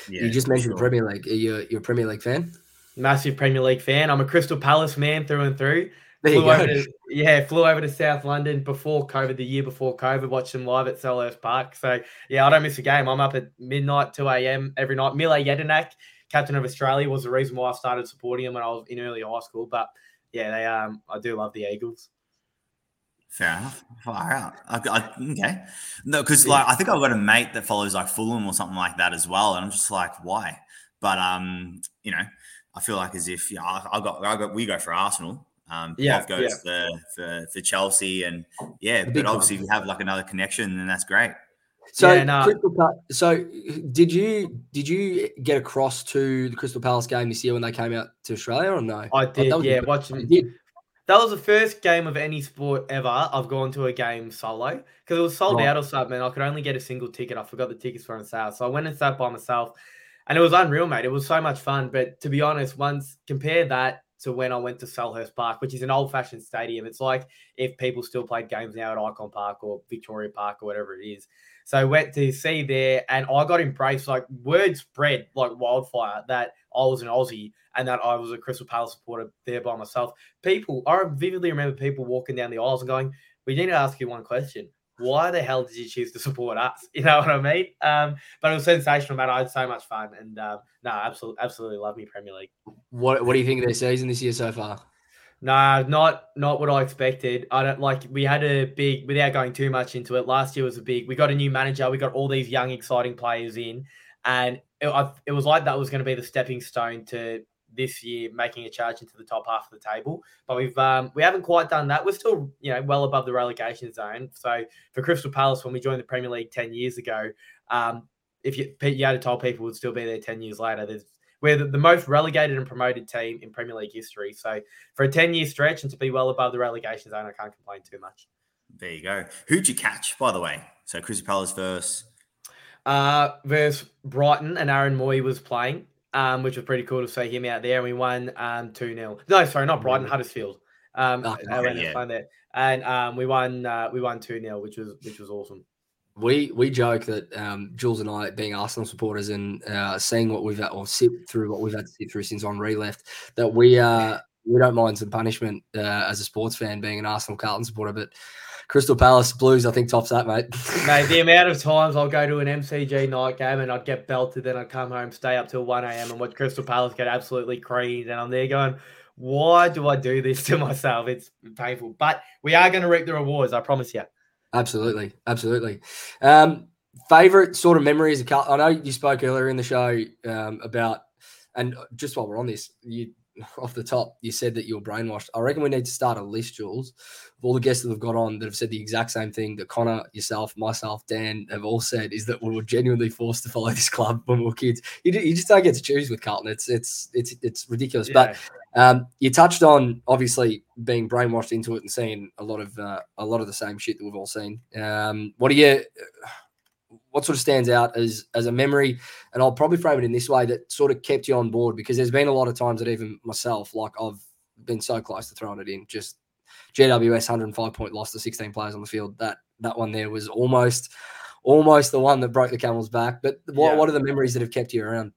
Yeah, you just mentioned sure. Premier League. Are you you're a Premier League fan? Massive Premier League fan. I'm a Crystal Palace man through and through. Flew over to, yeah, flew over to South London before COVID, the year before COVID, watched them live at Selhurst Park. So yeah, I don't miss a game. I'm up at midnight, 2 a.m. every night. Mile Jedinak, captain of Australia, was the reason why I started supporting him when I was in early high school. But yeah, they um I do love the Eagles. Fair enough. Far out. I, I, okay. No, because like I think I've got a mate that follows like Fulham or something like that as well, and I'm just like, why? But um, you know, I feel like as if you know, I, I got, I got, we go for Arsenal. Um, yeah, goes yeah. For, for for Chelsea, and yeah, but obviously if you have like another connection, then that's great. So, yeah, no. so did you did you get across to the Crystal Palace game this year when they came out to Australia or no? I did. Oh, yeah, watching. Did. That was the first game of any sport ever I've gone to a game solo because it was sold right. out or something. I could only get a single ticket. I forgot the tickets were on sale, so I went and sat by myself, and it was unreal, mate. It was so much fun. But to be honest, once compare that to when I went to Selhurst Park, which is an old fashioned stadium. It's like if people still played games now at Ikon Park or Victoria Park or whatever it is. So I went to see there and I got embraced. Like word spread like wildfire that I was an Aussie and that I was a Crystal Palace supporter there by myself. People, I vividly remember people walking down the aisles and going, We need to ask you one question. Why the hell did you choose to support us? You know what I mean? Um, but it was sensational, man. I had so much fun, and um, no, absolutely, absolutely love me Premier League. What What do you think of their season this year so far? No, not not what I expected. I don't like. We had a big, without going too much into it. Last year was a big. We got a new manager. We got all these young, exciting players in, and it, I, it was like that was going to be the stepping stone to this year making a charge into the top half of the table. But we've um, we haven't quite done that. We're still you know well above the relegation zone. So for Crystal Palace, when we joined the Premier League ten years ago, um, if you you had to tell people would still be there ten years later, there's we're the, the, most relegated and promoted team in Premier League history. So for a 10 year stretch and to be well above the relegation zone, I can't complain too much. There you go. Who'd you catch, by the way? So Crystal Palace versus uh versus Brighton and Aaron Mooy was playing, um, which was pretty cool to see him out there. And we won um 2-0. No, sorry, not Brighton, mm-hmm. Huddersfield. Um oh, okay, yeah. there. And um we won uh we won 2-0, which was which was awesome we we joke that um, Jules and I, being Arsenal supporters and uh, seeing what we've had or sit through what we've had to sit through since Henri left, that we uh, we don't mind some punishment uh, as a sports fan, being an Arsenal Carlton supporter, but. Crystal Palace Blues, I think tops that, mate. mate, the amount of times I'll go to an MCG night game and I'd get belted, then I'd come home, stay up till 1 a.m. and watch Crystal Palace get absolutely creamed. And I'm there going, why do I do this to myself? It's painful. But we are going to reap the rewards, I promise you. Absolutely, absolutely. Um, favorite sort of memories of I know you spoke earlier in the show um, about, and just while we're on this, you off the top, you said that you were brainwashed. I reckon we need to start a list, Jules, of all the guests that we've got on that have said the exact same thing that Connor, yourself, myself, Dan have all said is that we were genuinely forced to follow this club when we were kids. You, you just don't get to choose with Carlton. It's it's it's it's ridiculous. Yeah. But um, you touched on obviously being brainwashed into it and seeing a lot of uh, a lot of the same shit that we've all seen. Um, what do you? What sort of stands out as as a memory? And I'll probably frame it in this way that sort of kept you on board because there's been a lot of times that even myself, like I've been so close to throwing it in. Just GWS 105 point loss to 16 players on the field. That that one there was almost almost the one that broke the camel's back. But what yeah. what are the memories that have kept you around?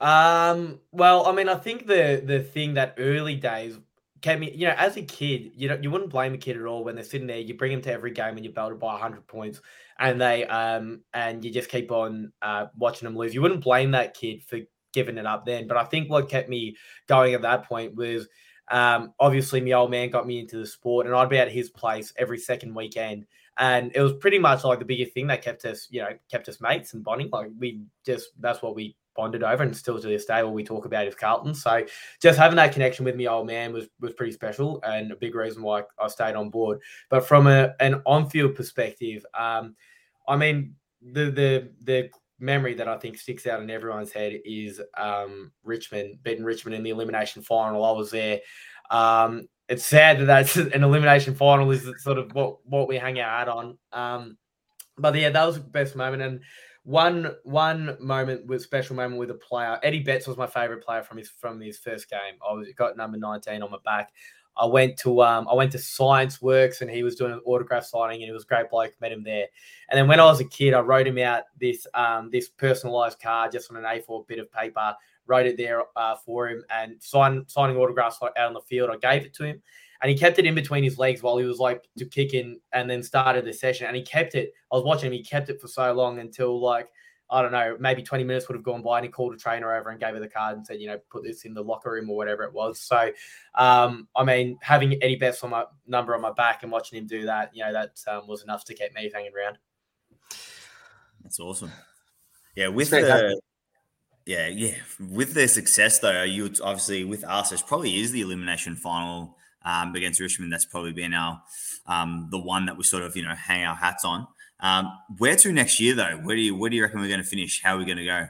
Um, well, I mean, I think the the thing that early days came, me, you know, as a kid, you know, you wouldn't blame a kid at all when they're sitting there. You bring them to every game and you're belted by hundred points, and they um and you just keep on uh, watching them lose. You wouldn't blame that kid for giving it up then. But I think what kept me going at that point was um obviously my old man got me into the sport, and I'd be at his place every second weekend. And it was pretty much like the biggest thing that kept us, you know, kept us mates and bonding. Like we just that's what we bonded over, and still to this day, all we talk about is Carlton. So just having that connection with me old man was was pretty special, and a big reason why I stayed on board. But from a, an on field perspective, um, I mean the the the memory that I think sticks out in everyone's head is um, Richmond beating Richmond in the elimination final. I was there. Um, it's sad that that's an elimination final is sort of what what we hang our hat on. Um, but yeah, that was the best moment, and one one moment with special moment with a player. Eddie Betts was my favorite player from his from his first game. I was got number 19 on my back. I went to um I went to Science Works and he was doing an autograph signing and he was a great bloke. Met him there. And then when I was a kid, I wrote him out this um this personalized card just on an A4 bit of paper. Wrote it there uh, for him and sign, signing autographs out on the field. I gave it to him and he kept it in between his legs while he was like to kick in and then started the session. And he kept it. I was watching him. He kept it for so long until like I don't know, maybe 20 minutes would have gone by and he called a trainer over and gave her the card and said, you know, put this in the locker room or whatever it was. So, um, I mean, having Eddie Betts on my number on my back and watching him do that, you know, that um, was enough to keep me hanging around. That's awesome. Yeah, with the yeah, yeah, with their success though, you obviously with us, it probably is the elimination final um, against Richmond. That's probably been our um, the one that we sort of you know hang our hats on. Um, where to next year though? Where do you where do you reckon we're going to finish? How are we going to go?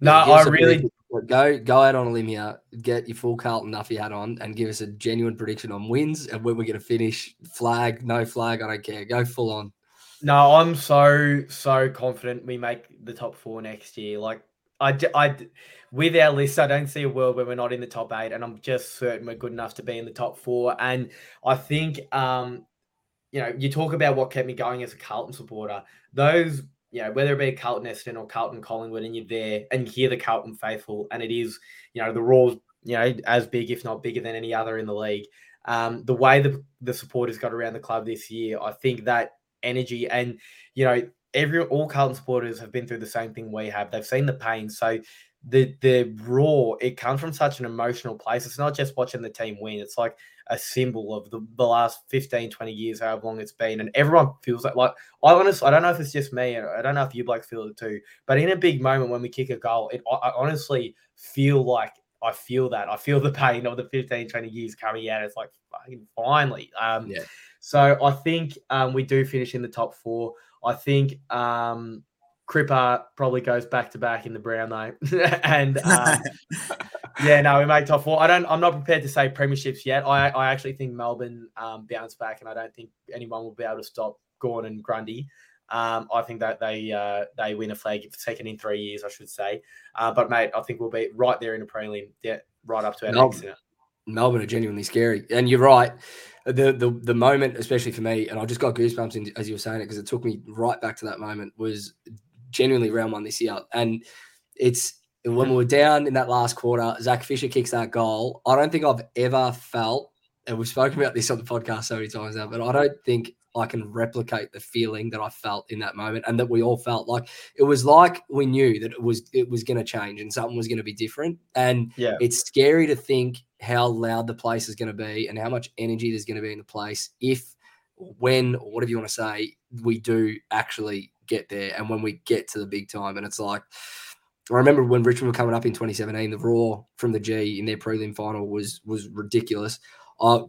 No, I really go go out on a limb here, get your full Carlton Nuffy hat on, and give us a genuine prediction on wins and when we're going to finish. Flag, no flag, I don't care. Go full on. No, I'm so so confident we make the top four next year. Like I, I with our list, I don't see a world where we're not in the top eight, and I'm just certain we're good enough to be in the top four. And I think, um, you know, you talk about what kept me going as a Carlton supporter. Those, you know, whether it be Carlton Essendon or Carlton Collingwood, and you're there and you hear the Carlton faithful, and it is, you know, the Roars, you know, as big if not bigger than any other in the league. Um, the way the the supporters got around the club this year, I think that energy and you know every all Carlton supporters have been through the same thing we have. They've seen the pain. So the the raw, it comes from such an emotional place. It's not just watching the team win. It's like a symbol of the, the last 15, 20 years, however long it's been. And everyone feels like like I honestly I don't know if it's just me, I don't know if you blokes feel it too, but in a big moment when we kick a goal, it I, I honestly feel like I feel that. I feel the pain of the 15, 20 years coming out. It's like finally. Um, Yeah. So I think um, we do finish in the top four. I think um, Cripper probably goes back to back in the Brown though, and um, yeah, no, we make top four. I don't. I'm not prepared to say premierships yet. I I actually think Melbourne um, bounce back, and I don't think anyone will be able to stop Gawn and Grundy. Um, I think that they uh, they win a flag second in three years, I should say. Uh, but mate, I think we'll be right there in the prelim, yeah, right up to our Melbourne. next. Melbourne are genuinely scary, and you're right. The the the moment, especially for me, and I just got goosebumps in, as you were saying it because it took me right back to that moment. Was genuinely round one this year, and it's when we were down in that last quarter. Zach Fisher kicks that goal. I don't think I've ever felt, and we've spoken about this on the podcast so many times now, but I don't think I can replicate the feeling that I felt in that moment, and that we all felt like it was like we knew that it was it was going to change and something was going to be different, and Yeah. it's scary to think how loud the place is going to be and how much energy there's going to be in the place if, when, or whatever you want to say, we do actually get there and when we get to the big time. And it's like, I remember when Richmond were coming up in 2017, the Raw from the G in their prelim final was was ridiculous. Uh,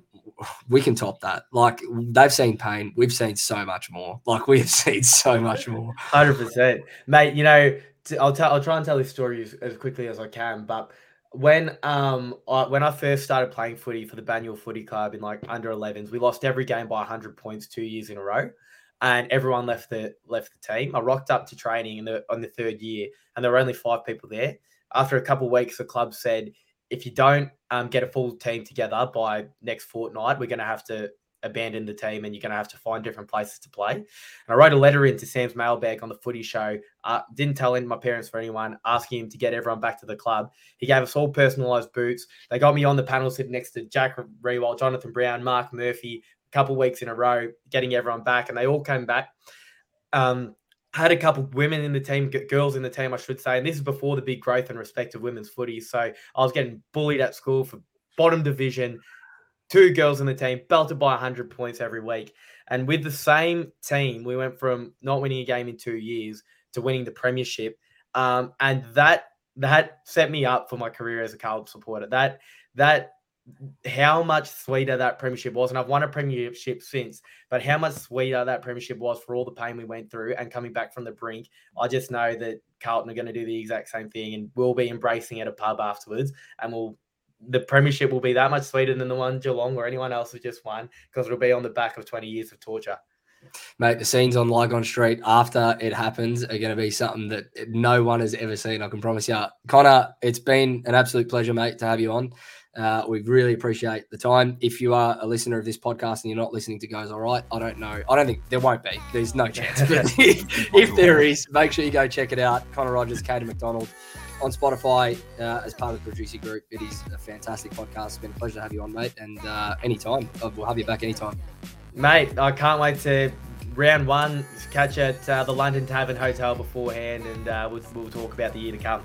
we can top that. Like they've seen pain, we've seen so much more. Like we have seen so much more. Hundred percent, mate. You know, I'll tell. I'll try and tell this story as, as quickly as I can. But when um I, when I first started playing footy for the Banyule Footy Club in like under 11s, we lost every game by 100 points two years in a row, and everyone left the left the team. I rocked up to training in the on the third year, and there were only five people there. After a couple weeks, the club said, if you don't um, get a full team together by next fortnight, we're going to have to abandon the team and you're going to have to find different places to play. And I wrote a letter into Sam's mailbag on the footy show. Uh, didn't tell in my parents for anyone, asking him to get everyone back to the club. He gave us all personalised boots. They got me on the panel sitting next to Jack Riewoldt, Jonathan Brown, Mark Murphy, a couple weeks in a row, getting everyone back, and they all came back. Um, had a couple women in the team, girls in the team, I should say, and this is before the big growth and respect of women's footy. So I was getting bullied at school for bottom division, two girls in the team, belted by 100 points every week. And with the same team, we went from not winning a game in two years to winning the premiership. Um, and that that set me up for my career as a Carlton supporter. That that how much sweeter that premiership was, and I've won a premiership since, but how much sweeter that premiership was for all the pain we went through and coming back from the brink. I just know that Carlton are going to do the exact same thing, and we'll be embracing at a pub afterwards, and we'll the premiership will be that much sweeter than the one Geelong or anyone else who just won because it'll be on the back of 20 years of torture. Mate, the scenes on Lygon Street after it happens are going to be something that no one has ever seen. I can promise you. Connor, it's been an absolute pleasure, mate, to have you on. Uh, we really appreciate the time. If you are a listener of this podcast and you're not listening to Goes Alright, I don't know. I don't think there won't be. There's no chance. If there is, make sure you go check it out. Connor Rogers, Katie McDonald on Spotify uh, as part of the producer group. It is a fantastic podcast. It's been a pleasure to have you on, mate. And uh, anytime, Uh, we'll have you back anytime. Mate, I can't wait to round one catch at uh, the London Tavern Hotel beforehand, and uh, we'll, we'll talk about the year to come.